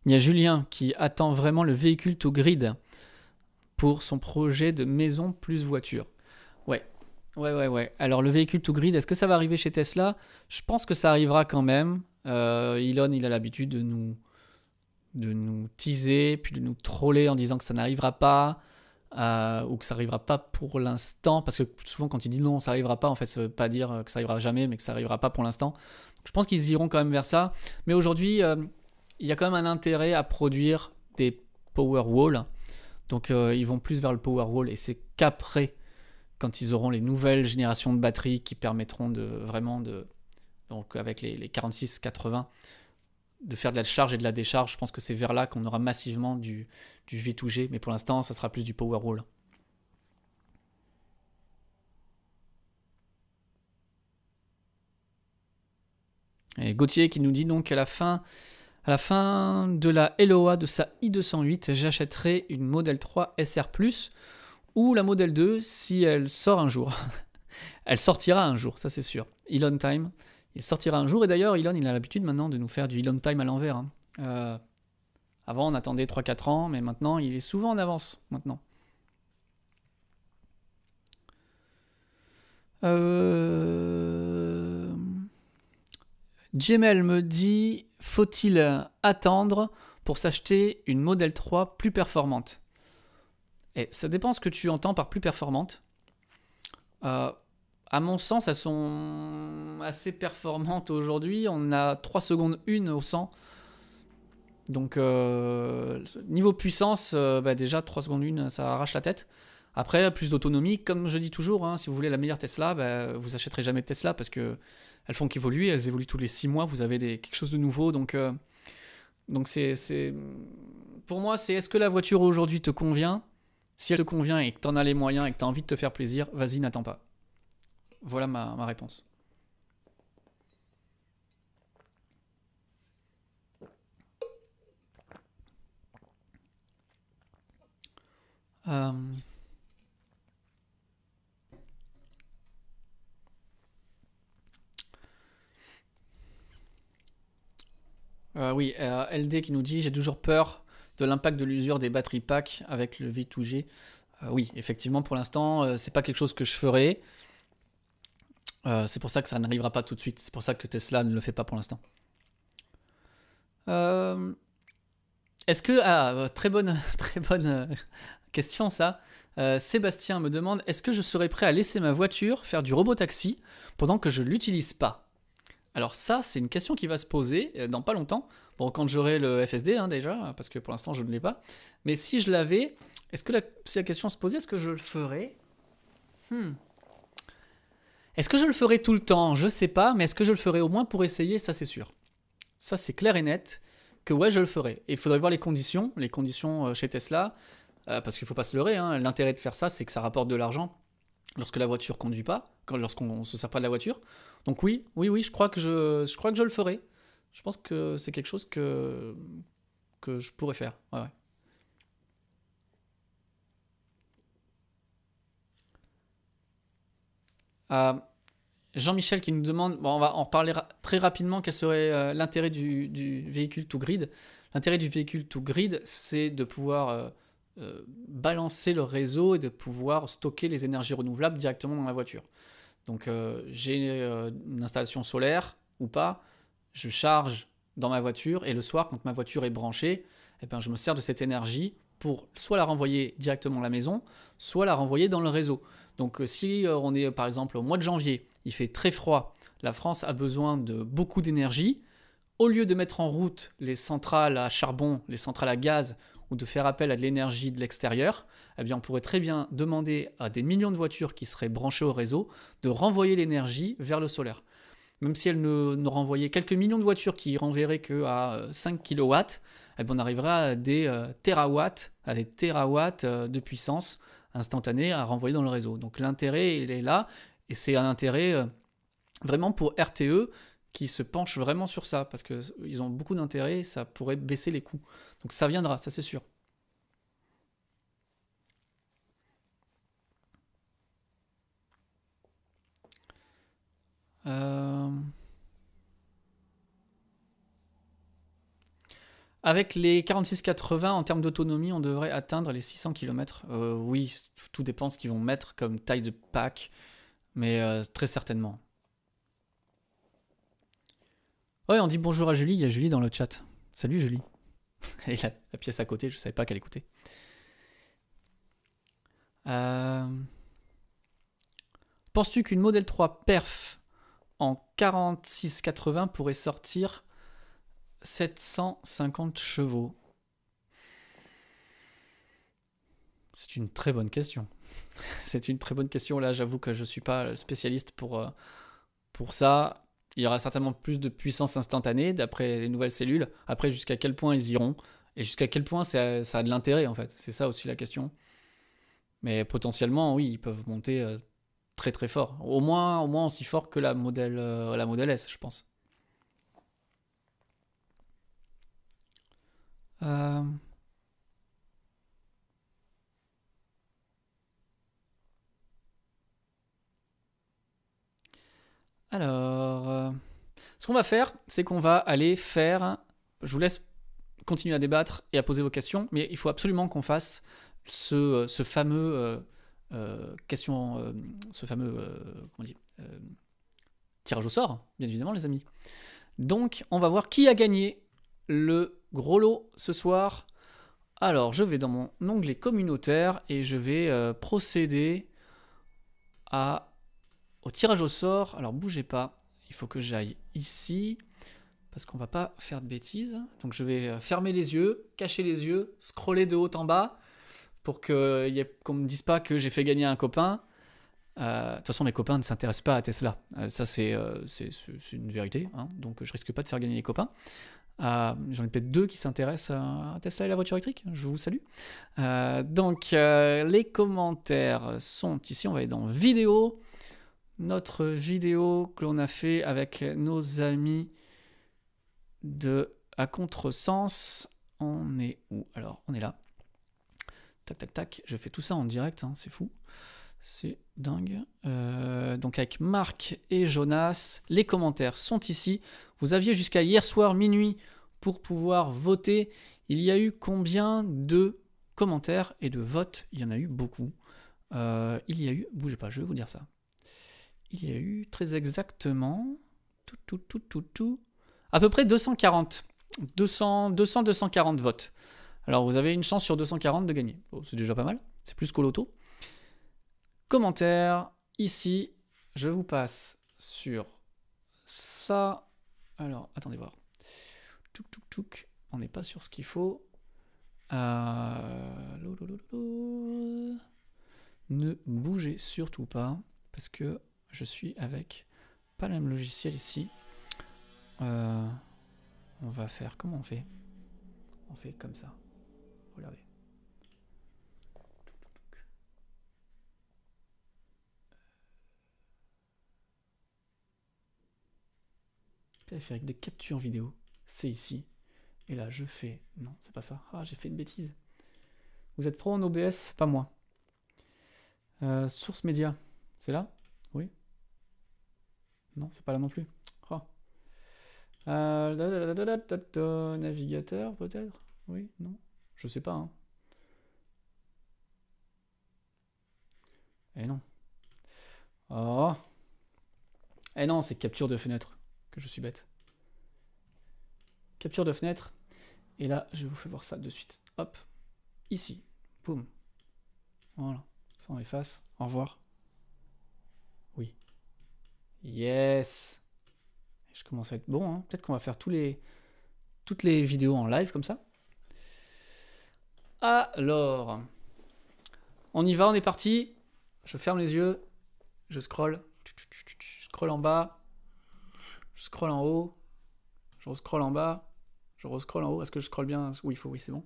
il y a Julien qui attend vraiment le véhicule to grid pour son projet de maison plus voiture. Ouais, ouais, ouais, ouais. Alors le véhicule to grid, est-ce que ça va arriver chez Tesla? Je pense que ça arrivera quand même. Euh, Elon, il a l'habitude de nous, de nous teaser, puis de nous troller en disant que ça n'arrivera pas. Euh, ou que ça arrivera pas pour l'instant, parce que souvent quand il dit non, ça arrivera pas, en fait, ça veut pas dire que ça arrivera jamais, mais que ça arrivera pas pour l'instant. Je pense qu'ils iront quand même vers ça. Mais aujourd'hui, euh, il y a quand même un intérêt à produire des power walls. Donc euh, ils vont plus vers le power wall et c'est qu'après, quand ils auront les nouvelles générations de batteries qui permettront de vraiment de donc avec les, les 46-80 de faire de la charge et de la décharge. Je pense que c'est vers là qu'on aura massivement du, du V2G, mais pour l'instant, ça sera plus du Powerwall. Et Gauthier qui nous dit donc à la fin, à la fin de la LOA de sa i208, j'achèterai une Model 3 SR Plus ou la Model 2 si elle sort un jour. elle sortira un jour, ça c'est sûr. Elon Time. Il sortira un jour, et d'ailleurs, Elon, il a l'habitude maintenant de nous faire du Elon Time à l'envers. Hein. Euh, avant, on attendait 3-4 ans, mais maintenant, il est souvent en avance, maintenant. Euh... me dit, faut-il attendre pour s'acheter une Model 3 plus performante? Et ça dépend ce que tu entends par plus performante. Euh, à mon sens, elles sont assez performantes aujourd'hui. On a 3 secondes 1 au 100. Donc, euh, niveau puissance, euh, bah, déjà 3 secondes 1, ça arrache la tête. Après, plus d'autonomie. Comme je dis toujours, hein, si vous voulez la meilleure Tesla, bah, vous achèterez jamais de Tesla parce que elles font qu'évoluer. Elles évoluent tous les 6 mois. Vous avez quelque chose de nouveau. Donc, euh, c'est, pour moi, c'est est-ce que la voiture aujourd'hui te convient? Si elle te convient et que tu en as les moyens et que tu as envie de te faire plaisir, vas-y, n'attends pas. Voilà ma, réponse. Euh, euh, oui, euh, LD qui nous dit J'ai toujours peur de l'impact de l'usure des batteries pack avec le V2G. oui, effectivement, pour l'instant, c'est pas quelque chose que je ferai. C'est pour ça que ça n'arrivera pas tout de suite. C'est pour ça que Tesla ne le fait pas pour l'instant. Est-ce que ah, très bonne, très bonne question ça. Sébastien me demande est-ce que je serais prêt à laisser ma voiture faire du robot taxi pendant que je l'utilise pas? Alors ça, c'est une question qui va se poser euh, dans pas longtemps. Bon, quand j'aurai le FSD hein, déjà, parce que pour l'instant je ne l'ai pas. Mais si je l'avais, est-ce que si la question se posait, est-ce que je le ferais? Hmm. Est-ce que je le ferai tout le temps? Je sais pas, mais est-ce que je le ferai au moins pour essayer? Ça, c'est sûr. Ça, c'est clair et net que ouais, je le ferai. Et il faudrait voir les conditions, les conditions euh, chez Tesla, euh, parce qu'il faut pas se leurrer. Hein. L'intérêt de faire ça, c'est que ça rapporte de l'argent lorsque la voiture conduit pas, lorsqu'on se sert pas de la voiture. Donc oui, oui, oui, je crois que je, le ferai. Je pense que c'est quelque chose que, que je pourrais faire. Euh, Jean-Michel qui nous demande, bon, on va en reparler très rapidement, quel serait euh, l'intérêt du, véhicule to grid. L'intérêt du véhicule to grid, c'est de pouvoir euh, balancer le réseau et de pouvoir stocker les énergies renouvelables directement dans la voiture. Donc j'ai une installation solaire ou pas, je charge dans ma voiture et le soir quand ma voiture est branchée, eh ben, je me sers de cette énergie pour soit la renvoyer directement à la maison, soit la renvoyer dans le réseau. Donc euh, si on est par exemple au mois de janvier, il fait très froid, la France a besoin de beaucoup d'énergie, au lieu de mettre en route les centrales à charbon, les centrales à gaz ou de faire appel à de l'énergie de l'extérieur, eh bien on pourrait très bien demander à des millions de voitures qui seraient branchées au réseau de renvoyer l'énergie vers le solaire. Même si elles ne, renvoyaient quelques millions de voitures qui renverraient que à 5 kW, eh bien on arriverait à des euh, terawatts, à des terawatts euh, de puissance instantanée à renvoyer dans le réseau. Donc l'intérêt, il est là, et c'est un intérêt euh, vraiment pour RTE qui se penche vraiment sur ça, parce qu'ils ont beaucoup d'intérêt, ça pourrait baisser les coûts. Donc ça viendra, ça c'est sûr. Euh, avec les 46-80, en termes d'autonomie, on devrait atteindre les 600 km. Euh, oui, tout dépend ce qu'ils vont mettre comme taille de pack, mais euh, très certainement. Ouais, on dit bonjour à Julie, il y a Julie dans le chat. Salut Julie. Elle est la, pièce à côté, je ne savais pas qu'elle écoutait. Euh, penses-tu qu'une Model 3 perf en 46-80 pourrait sortir 750 chevaux C'est une très bonne question. C'est une très bonne question. Là, j'avoue que je ne suis pas spécialiste pour, euh, pour ça il y aura certainement plus de puissance instantanée d'après les nouvelles cellules. Après, jusqu'à quel point ils iront et jusqu'à quel point ça, a de l'intérêt en fait. C'est ça aussi la question. Mais potentiellement, oui, ils peuvent monter euh, très très fort. Au moins, au moins aussi fort que la modèle, euh, la modèle S, je pense. Euh... Alors, euh, ce qu'on va faire, c'est qu'on va aller faire. Je vous laisse continuer à débattre et à poser vos questions, mais il faut absolument qu'on fasse ce, euh, fameux euh, question, ce fameux comment tirage au sort, bien évidemment, les amis. Donc, on va voir qui a gagné le gros lot ce soir. Alors, je vais dans mon onglet communautaire et je vais procéder à au tirage au sort. Alors bougez pas, il faut que j'aille ici parce qu'on va pas faire de bêtises. Donc je vais euh, fermer les yeux, cacher les yeux, scroller de haut en bas pour qu'on ne me dise pas que j'ai fait gagner un copain. Euh, de toute façon, mes copains ne s'intéressent pas à Tesla. Euh, ça, c'est une vérité. Hein. donc, je risque pas de faire gagner les copains. J'en ai peut-être deux qui s'intéressent à Tesla et la voiture électrique. Je vous salue. donc, les commentaires sont ici. On va aller dans vidéo notre vidéo que l'on a fait avec nos amis de à contresens. On est où? Alors, on est là. Tac, tac, tac. Je fais tout ça en direct, hein, c'est fou. C'est dingue. Euh, donc avec Marc et Jonas, les commentaires sont ici. Vous aviez jusqu'à hier soir minuit pour pouvoir voter. Il y a eu combien de commentaires et de votes, il y en a eu beaucoup. Euh, il y a eu, bougez pas, je vais vous dire ça. Il y a eu très exactement, tout, tout, tout, tout, tout, à peu près 240. 200, 200, 240 votes. Alors vous avez une chance sur 240 de gagner. c'est déjà pas mal, c'est plus qu'au loto. Commentaire, ici, je vous passe sur ça. Alors, attendez voir. Touk, touk, touk. On n'est pas sur ce qu'il faut. Euh, ne bougez surtout pas parce que je suis avec pas le même logiciel ici. Euh, on va faire comment on fait? On fait comme ça. Regardez. Périphérique de capture vidéo, c'est ici. Et là, je fais... Non, c'est pas ça. Ah, j'ai fait une bêtise. Vous êtes pro en OBS Pas moi. Euh, source média, c'est là? Oui Non, c'est pas là non plus. Oh. Euh, navigateur, peut-être? Oui Non Je sais pas. Hein. Eh non. Oh Eh non, c'est capture de fenêtre. Je suis bête. Capture de fenêtre. Et là, je vous fais voir ça de suite. Hop. Ici. Boum. Voilà. Ça, on efface. Au revoir. Oui. Yes. Je commence à être bon. Hein. Peut-être qu'on va faire tous les, toutes les vidéos en live comme ça. Alors. On y va, on est parti. Je ferme les yeux. Je scroll. Je scroll en bas. Je scroll en haut. Je scroll en bas. Je rescroll en haut. Est-ce que je scroll bien? Oui, il faut, oui, c'est bon.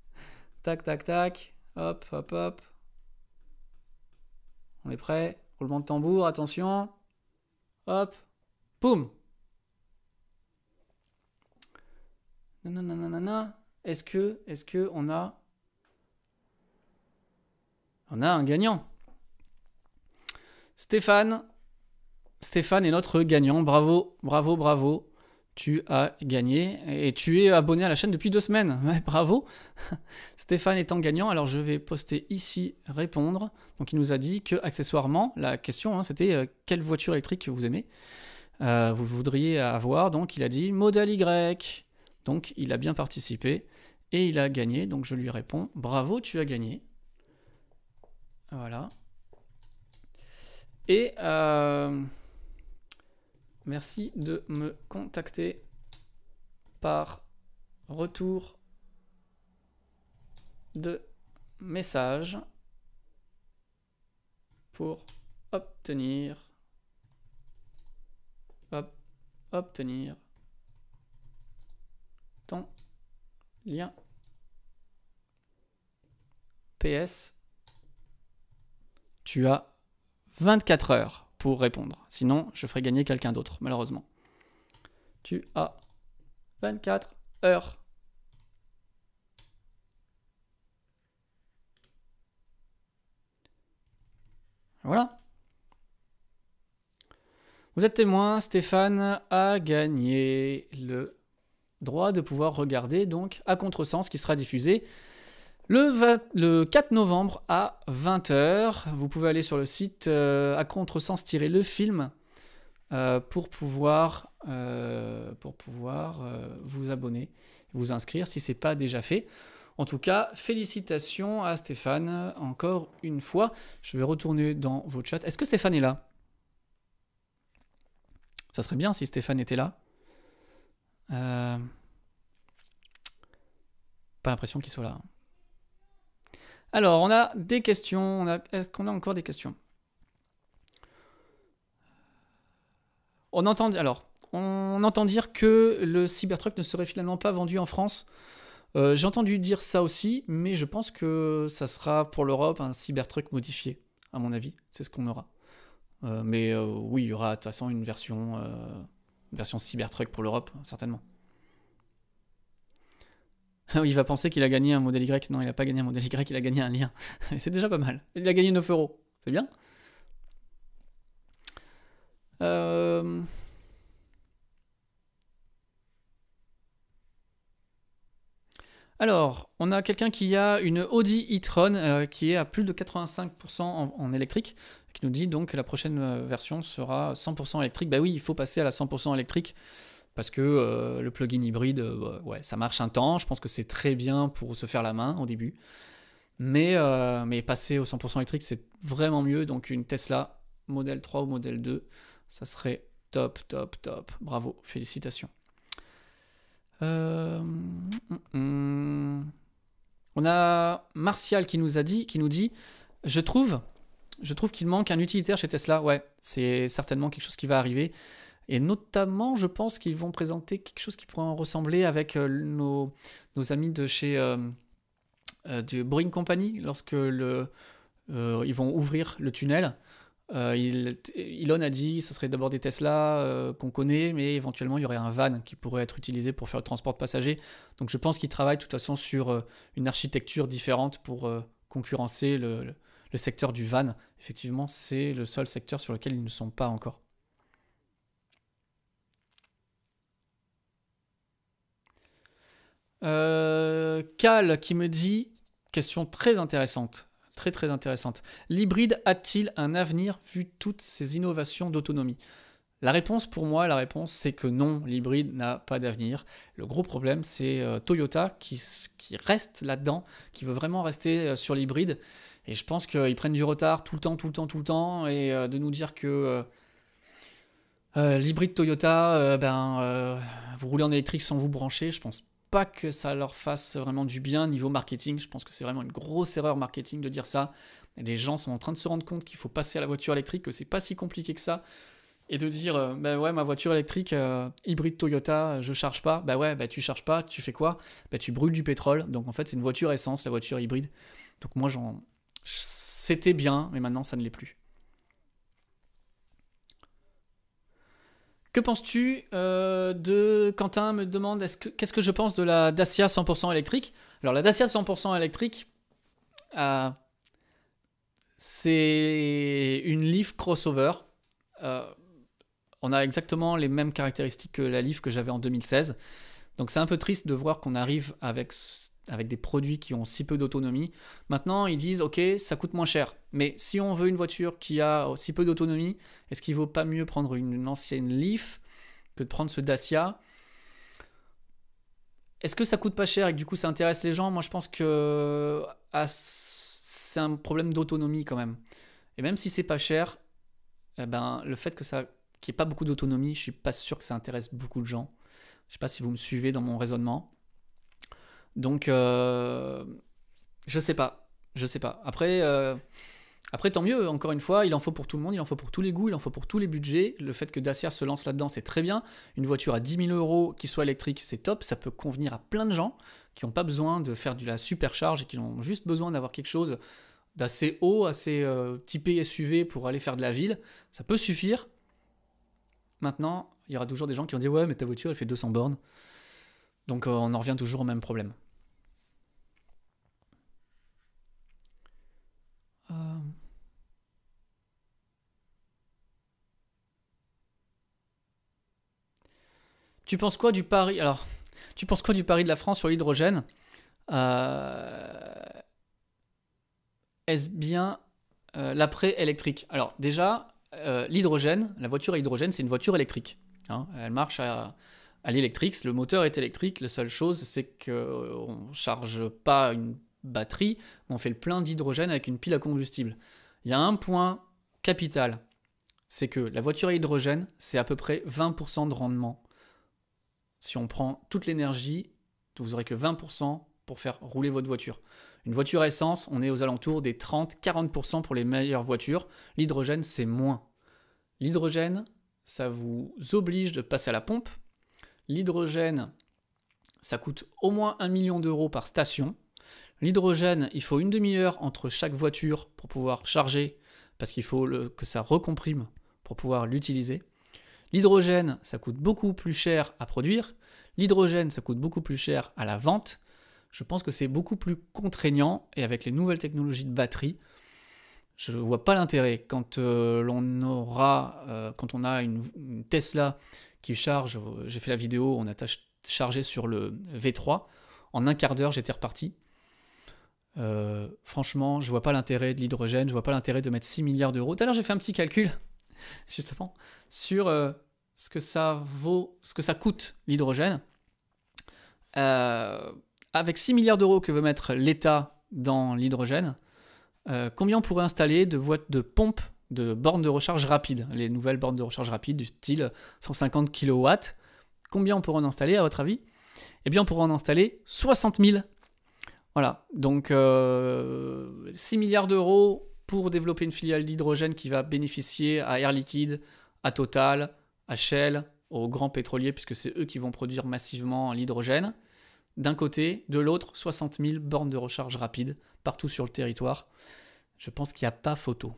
tac, tac, tac. Hop, hop, hop. On est prêt Roulement de tambour, attention. Hop. Poum Nanana. Est-ce que, est-ce que on a, on a un gagnant? Stéphane, Stéphane est notre gagnant. Bravo, bravo, bravo tu as gagné et tu es abonné à la chaîne depuis deux semaines. bravo. Stéphane étant gagnant, alors je vais poster ici répondre. Donc il nous a dit que accessoirement, la question hein, c'était euh, quelle voiture électrique vous aimez, euh, vous voudriez avoir? Donc il a dit modèle Y. Donc il a bien participé et il a gagné. Donc je lui réponds bravo, tu as gagné. Voilà. Et euh, Merci de me contacter. Par retour de message pour obtenir obtenir ton lien PS tu as 24 heures pour répondre. Sinon, je ferai gagner quelqu'un d'autre, malheureusement. Tu as 24 heures. Voilà. Vous êtes témoin, Stéphane a gagné le droit de pouvoir regarder donc à contresens qui sera diffusé le, 4 novembre à 20h, vous pouvez aller sur le site euh, à contresens-le film euh, pour pouvoir, euh, pour pouvoir vous abonner, vous inscrire si ce n'est pas déjà fait. En tout cas, félicitations à Stéphane encore une fois. Je vais retourner dans vos chats. Est-ce que Stéphane est là? Ça serait bien si Stéphane était là. Pas l'impression qu'il soit là. Alors, on a des questions. Est-ce qu'on a encore des questions? On entend, alors, dire que le Cybertruck ne serait finalement pas vendu en France. Euh, j'ai entendu dire ça aussi, mais je pense que ça sera pour l'Europe un Cybertruck modifié, à mon avis. C'est ce qu'on aura. Euh, mais euh, oui, il y aura de toute façon une version, version Cybertruck pour l'Europe, certainement. il va penser qu'il a gagné un modèle Y. Non, il n'a pas gagné un modèle Y, il a gagné un lien. c'est déjà pas mal. Il a gagné 9 euros. C'est bien. Euh, Alors, on a quelqu'un qui a une Audi e-tron euh, qui est à plus de 85% en, électrique, qui nous dit donc que la prochaine euh, version sera 100% électrique. Bah oui, il faut passer à la 100% électrique parce que euh, le plugin hybride, ouais, ça marche un temps. Je pense que c'est très bien pour se faire la main au début. Mais, mais passer au 100% électrique, c'est vraiment mieux. Donc une Tesla modèle 3 ou modèle 2, ça serait top, top, top. Bravo, félicitations. Euh, mm, mm. On a Martial qui nous a dit, qui nous dit, je trouve, je trouve qu'il manque un utilitaire chez Tesla. Ouais, c'est certainement quelque chose qui va arriver. Et notamment, je pense qu'ils vont présenter quelque chose qui pourrait en ressembler avec euh, nos, amis de chez euh, du Boring Company lorsque le, ils vont ouvrir le tunnel. Euh, Elon a dit que ce serait d'abord des Tesla euh, qu'on connaît, mais éventuellement il y aurait un van qui pourrait être utilisé pour faire le transport de passagers. Donc je pense qu'il travaille de toute façon sur euh, une architecture différente pour concurrencer le, secteur du van. Effectivement, c'est le seul secteur sur lequel ils ne sont pas encore. Cal qui me dit, question très intéressante. Très très intéressante. L'hybride a-t-il un avenir vu toutes ces innovations d'autonomie? La réponse pour moi, la réponse c'est que non, l'hybride n'a pas d'avenir. Le gros problème c'est euh, Toyota qui, reste là-dedans, qui veut vraiment rester euh, sur l'hybride. Et je pense qu'ils prennent du retard tout le temps, tout le temps, tout le temps. Et euh, de nous dire que l'hybride Toyota, ben, vous roulez en électrique sans vous brancher, je pense pas que ça leur fasse vraiment du bien niveau marketing. Je pense que c'est vraiment une grosse erreur marketing de dire ça. les gens sont en train de se rendre compte qu'il faut passer à la voiture électrique, que c'est pas si compliqué que ça. Et de dire, euh, bah ouais, ma voiture électrique euh, hybride Toyota, je charge pas. Bah ouais, bah tu charges pas, tu fais quoi? Bah tu brûles du pétrole. Donc en fait, c'est une voiture essence, la voiture hybride. Donc moi, j'en. C'était bien, mais maintenant, ça ne l'est plus. Que penses-tu euh, de Quentin me demande qu'est-ce que je pense de la Dacia 100% électrique? Alors la Dacia 100% électrique, euh, c'est une Leaf crossover. Euh, on a exactement les mêmes caractéristiques que la Leaf que j'avais en 2016. Donc c'est un peu triste de voir qu'on arrive avec avec des produits qui ont si peu d'autonomie. Maintenant, ils disent, ok, ça coûte moins cher. Mais si on veut une voiture qui a si peu d'autonomie, est-ce qu'il vaut pas mieux prendre une ancienne Leaf que de prendre ce Dacia? Est-ce que ça coûte pas cher et que du coup ça intéresse les gens? Moi, je pense que ah, c'est un problème d'autonomie quand même. Et même si c'est pas cher, eh ben, le fait que ça qu'il n'y ait pas beaucoup d'autonomie, je suis pas sûr que ça intéresse beaucoup de gens. Je sais pas si vous me suivez dans mon raisonnement. Donc, euh, je sais pas. Je sais pas. Après, euh, après, tant mieux. Encore une fois, il en faut pour tout le monde, il en faut pour tous les goûts, il en faut pour tous les budgets. Le fait que Dacia se lance là-dedans, c'est très bien. Une voiture à 10 000 euros qui soit électrique, c'est top. Ça peut convenir à plein de gens qui n'ont pas besoin de faire de la supercharge et qui ont juste besoin d'avoir quelque chose d'assez haut, assez euh, typé SUV pour aller faire de la ville. Ça peut suffire. Maintenant, il y aura toujours des gens qui vont dire Ouais, mais ta voiture, elle fait 200 bornes. Donc on en revient toujours au même problème. Tu penses quoi du pari Alors, tu penses quoi du pari de la France sur l'hydrogène? Euh, Est-ce bien euh, l'après électrique Alors déjà, l'hydrogène, la voiture à hydrogène, c'est une voiture électrique. Hein. Elle marche à, à l'électrique. Le moteur est électrique. La seule chose, c'est qu'on ne charge pas une batterie, on fait le plein d'hydrogène avec une pile à combustible. Il y a un point capital, c'est que la voiture à hydrogène, c'est à peu près 20% de rendement. Si on prend toute l'énergie, vous n'aurez que 20% pour faire rouler votre voiture. Une voiture à essence, on est aux alentours des 30-40% pour les meilleures voitures. L'hydrogène, c'est moins. L'hydrogène, ça vous oblige de passer à la pompe. L'hydrogène, ça coûte au moins 1 million d'euros par station. L'hydrogène, il faut une demi-heure entre chaque voiture pour pouvoir charger, parce qu'il faut que ça recomprime pour pouvoir l'utiliser. L'hydrogène, ça coûte beaucoup plus cher à produire. L'hydrogène, ça coûte beaucoup plus cher à la vente. Je pense que c'est beaucoup plus contraignant et avec les nouvelles technologies de batterie, je ne vois pas l'intérêt. Quand euh, l'on aura, euh, quand on a une, Tesla qui charge, j'ai fait la vidéo, on a chargé sur le V3, En un quart d'heure, j'étais reparti. Euh, franchement, je vois pas l'intérêt de l'hydrogène, je vois pas l'intérêt de mettre 6 milliards d'euros. Tout à l'heure, j'ai fait un petit calcul, justement, sur euh, ce que ça vaut, ce que ça coûte l'hydrogène. Euh, avec 6 milliards d'euros que veut mettre l'État dans l'hydrogène, combien on pourrait installer de, de pompes de bornes de recharge rapide, les nouvelles bornes de recharge rapide du style 150 kW Combien on pourrait en installer à votre avis? Eh bien, on pourrait en installer 60 000 voilà, donc 6 euh, milliards d'euros pour développer une filiale d'hydrogène qui va bénéficier à Air Liquide, à Total, à Shell, aux grands pétroliers, puisque c'est eux qui vont produire massivement l'hydrogène. D'un côté, de l'autre, 60 000 bornes de recharge rapide partout sur le territoire. Je pense qu'il n'y a pas photo.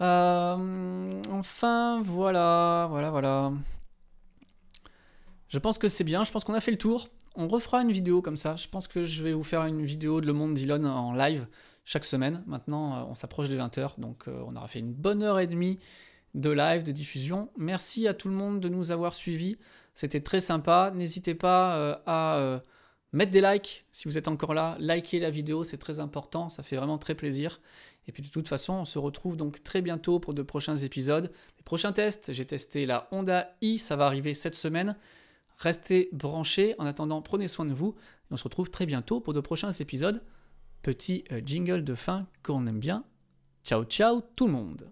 Euh, enfin, voilà, voilà, voilà. Je pense que c'est bien, je pense qu'on a fait le tour. On refera une vidéo comme ça. Je pense que je vais vous faire une vidéo de Le Monde d'Elon en live chaque semaine. Maintenant, euh, on s'approche des 20h, donc euh, on aura fait une bonne heure et demie de live, de diffusion. Merci à tout le monde de nous avoir suivis. C'était très sympa. N'hésitez pas à mettre des likes si vous êtes encore là. Likez la vidéo, c'est très important. Ça fait vraiment très plaisir. Et puis de toute façon, on se retrouve donc très bientôt pour de prochains épisodes. Les prochains tests, j'ai testé la Honda i, ça va arriver cette semaine. Restez branchés. En attendant, prenez soin de vous. Et on se retrouve très bientôt pour de prochains épisodes. Petit euh, jingle de fin qu'on aime bien. Ciao ciao tout le monde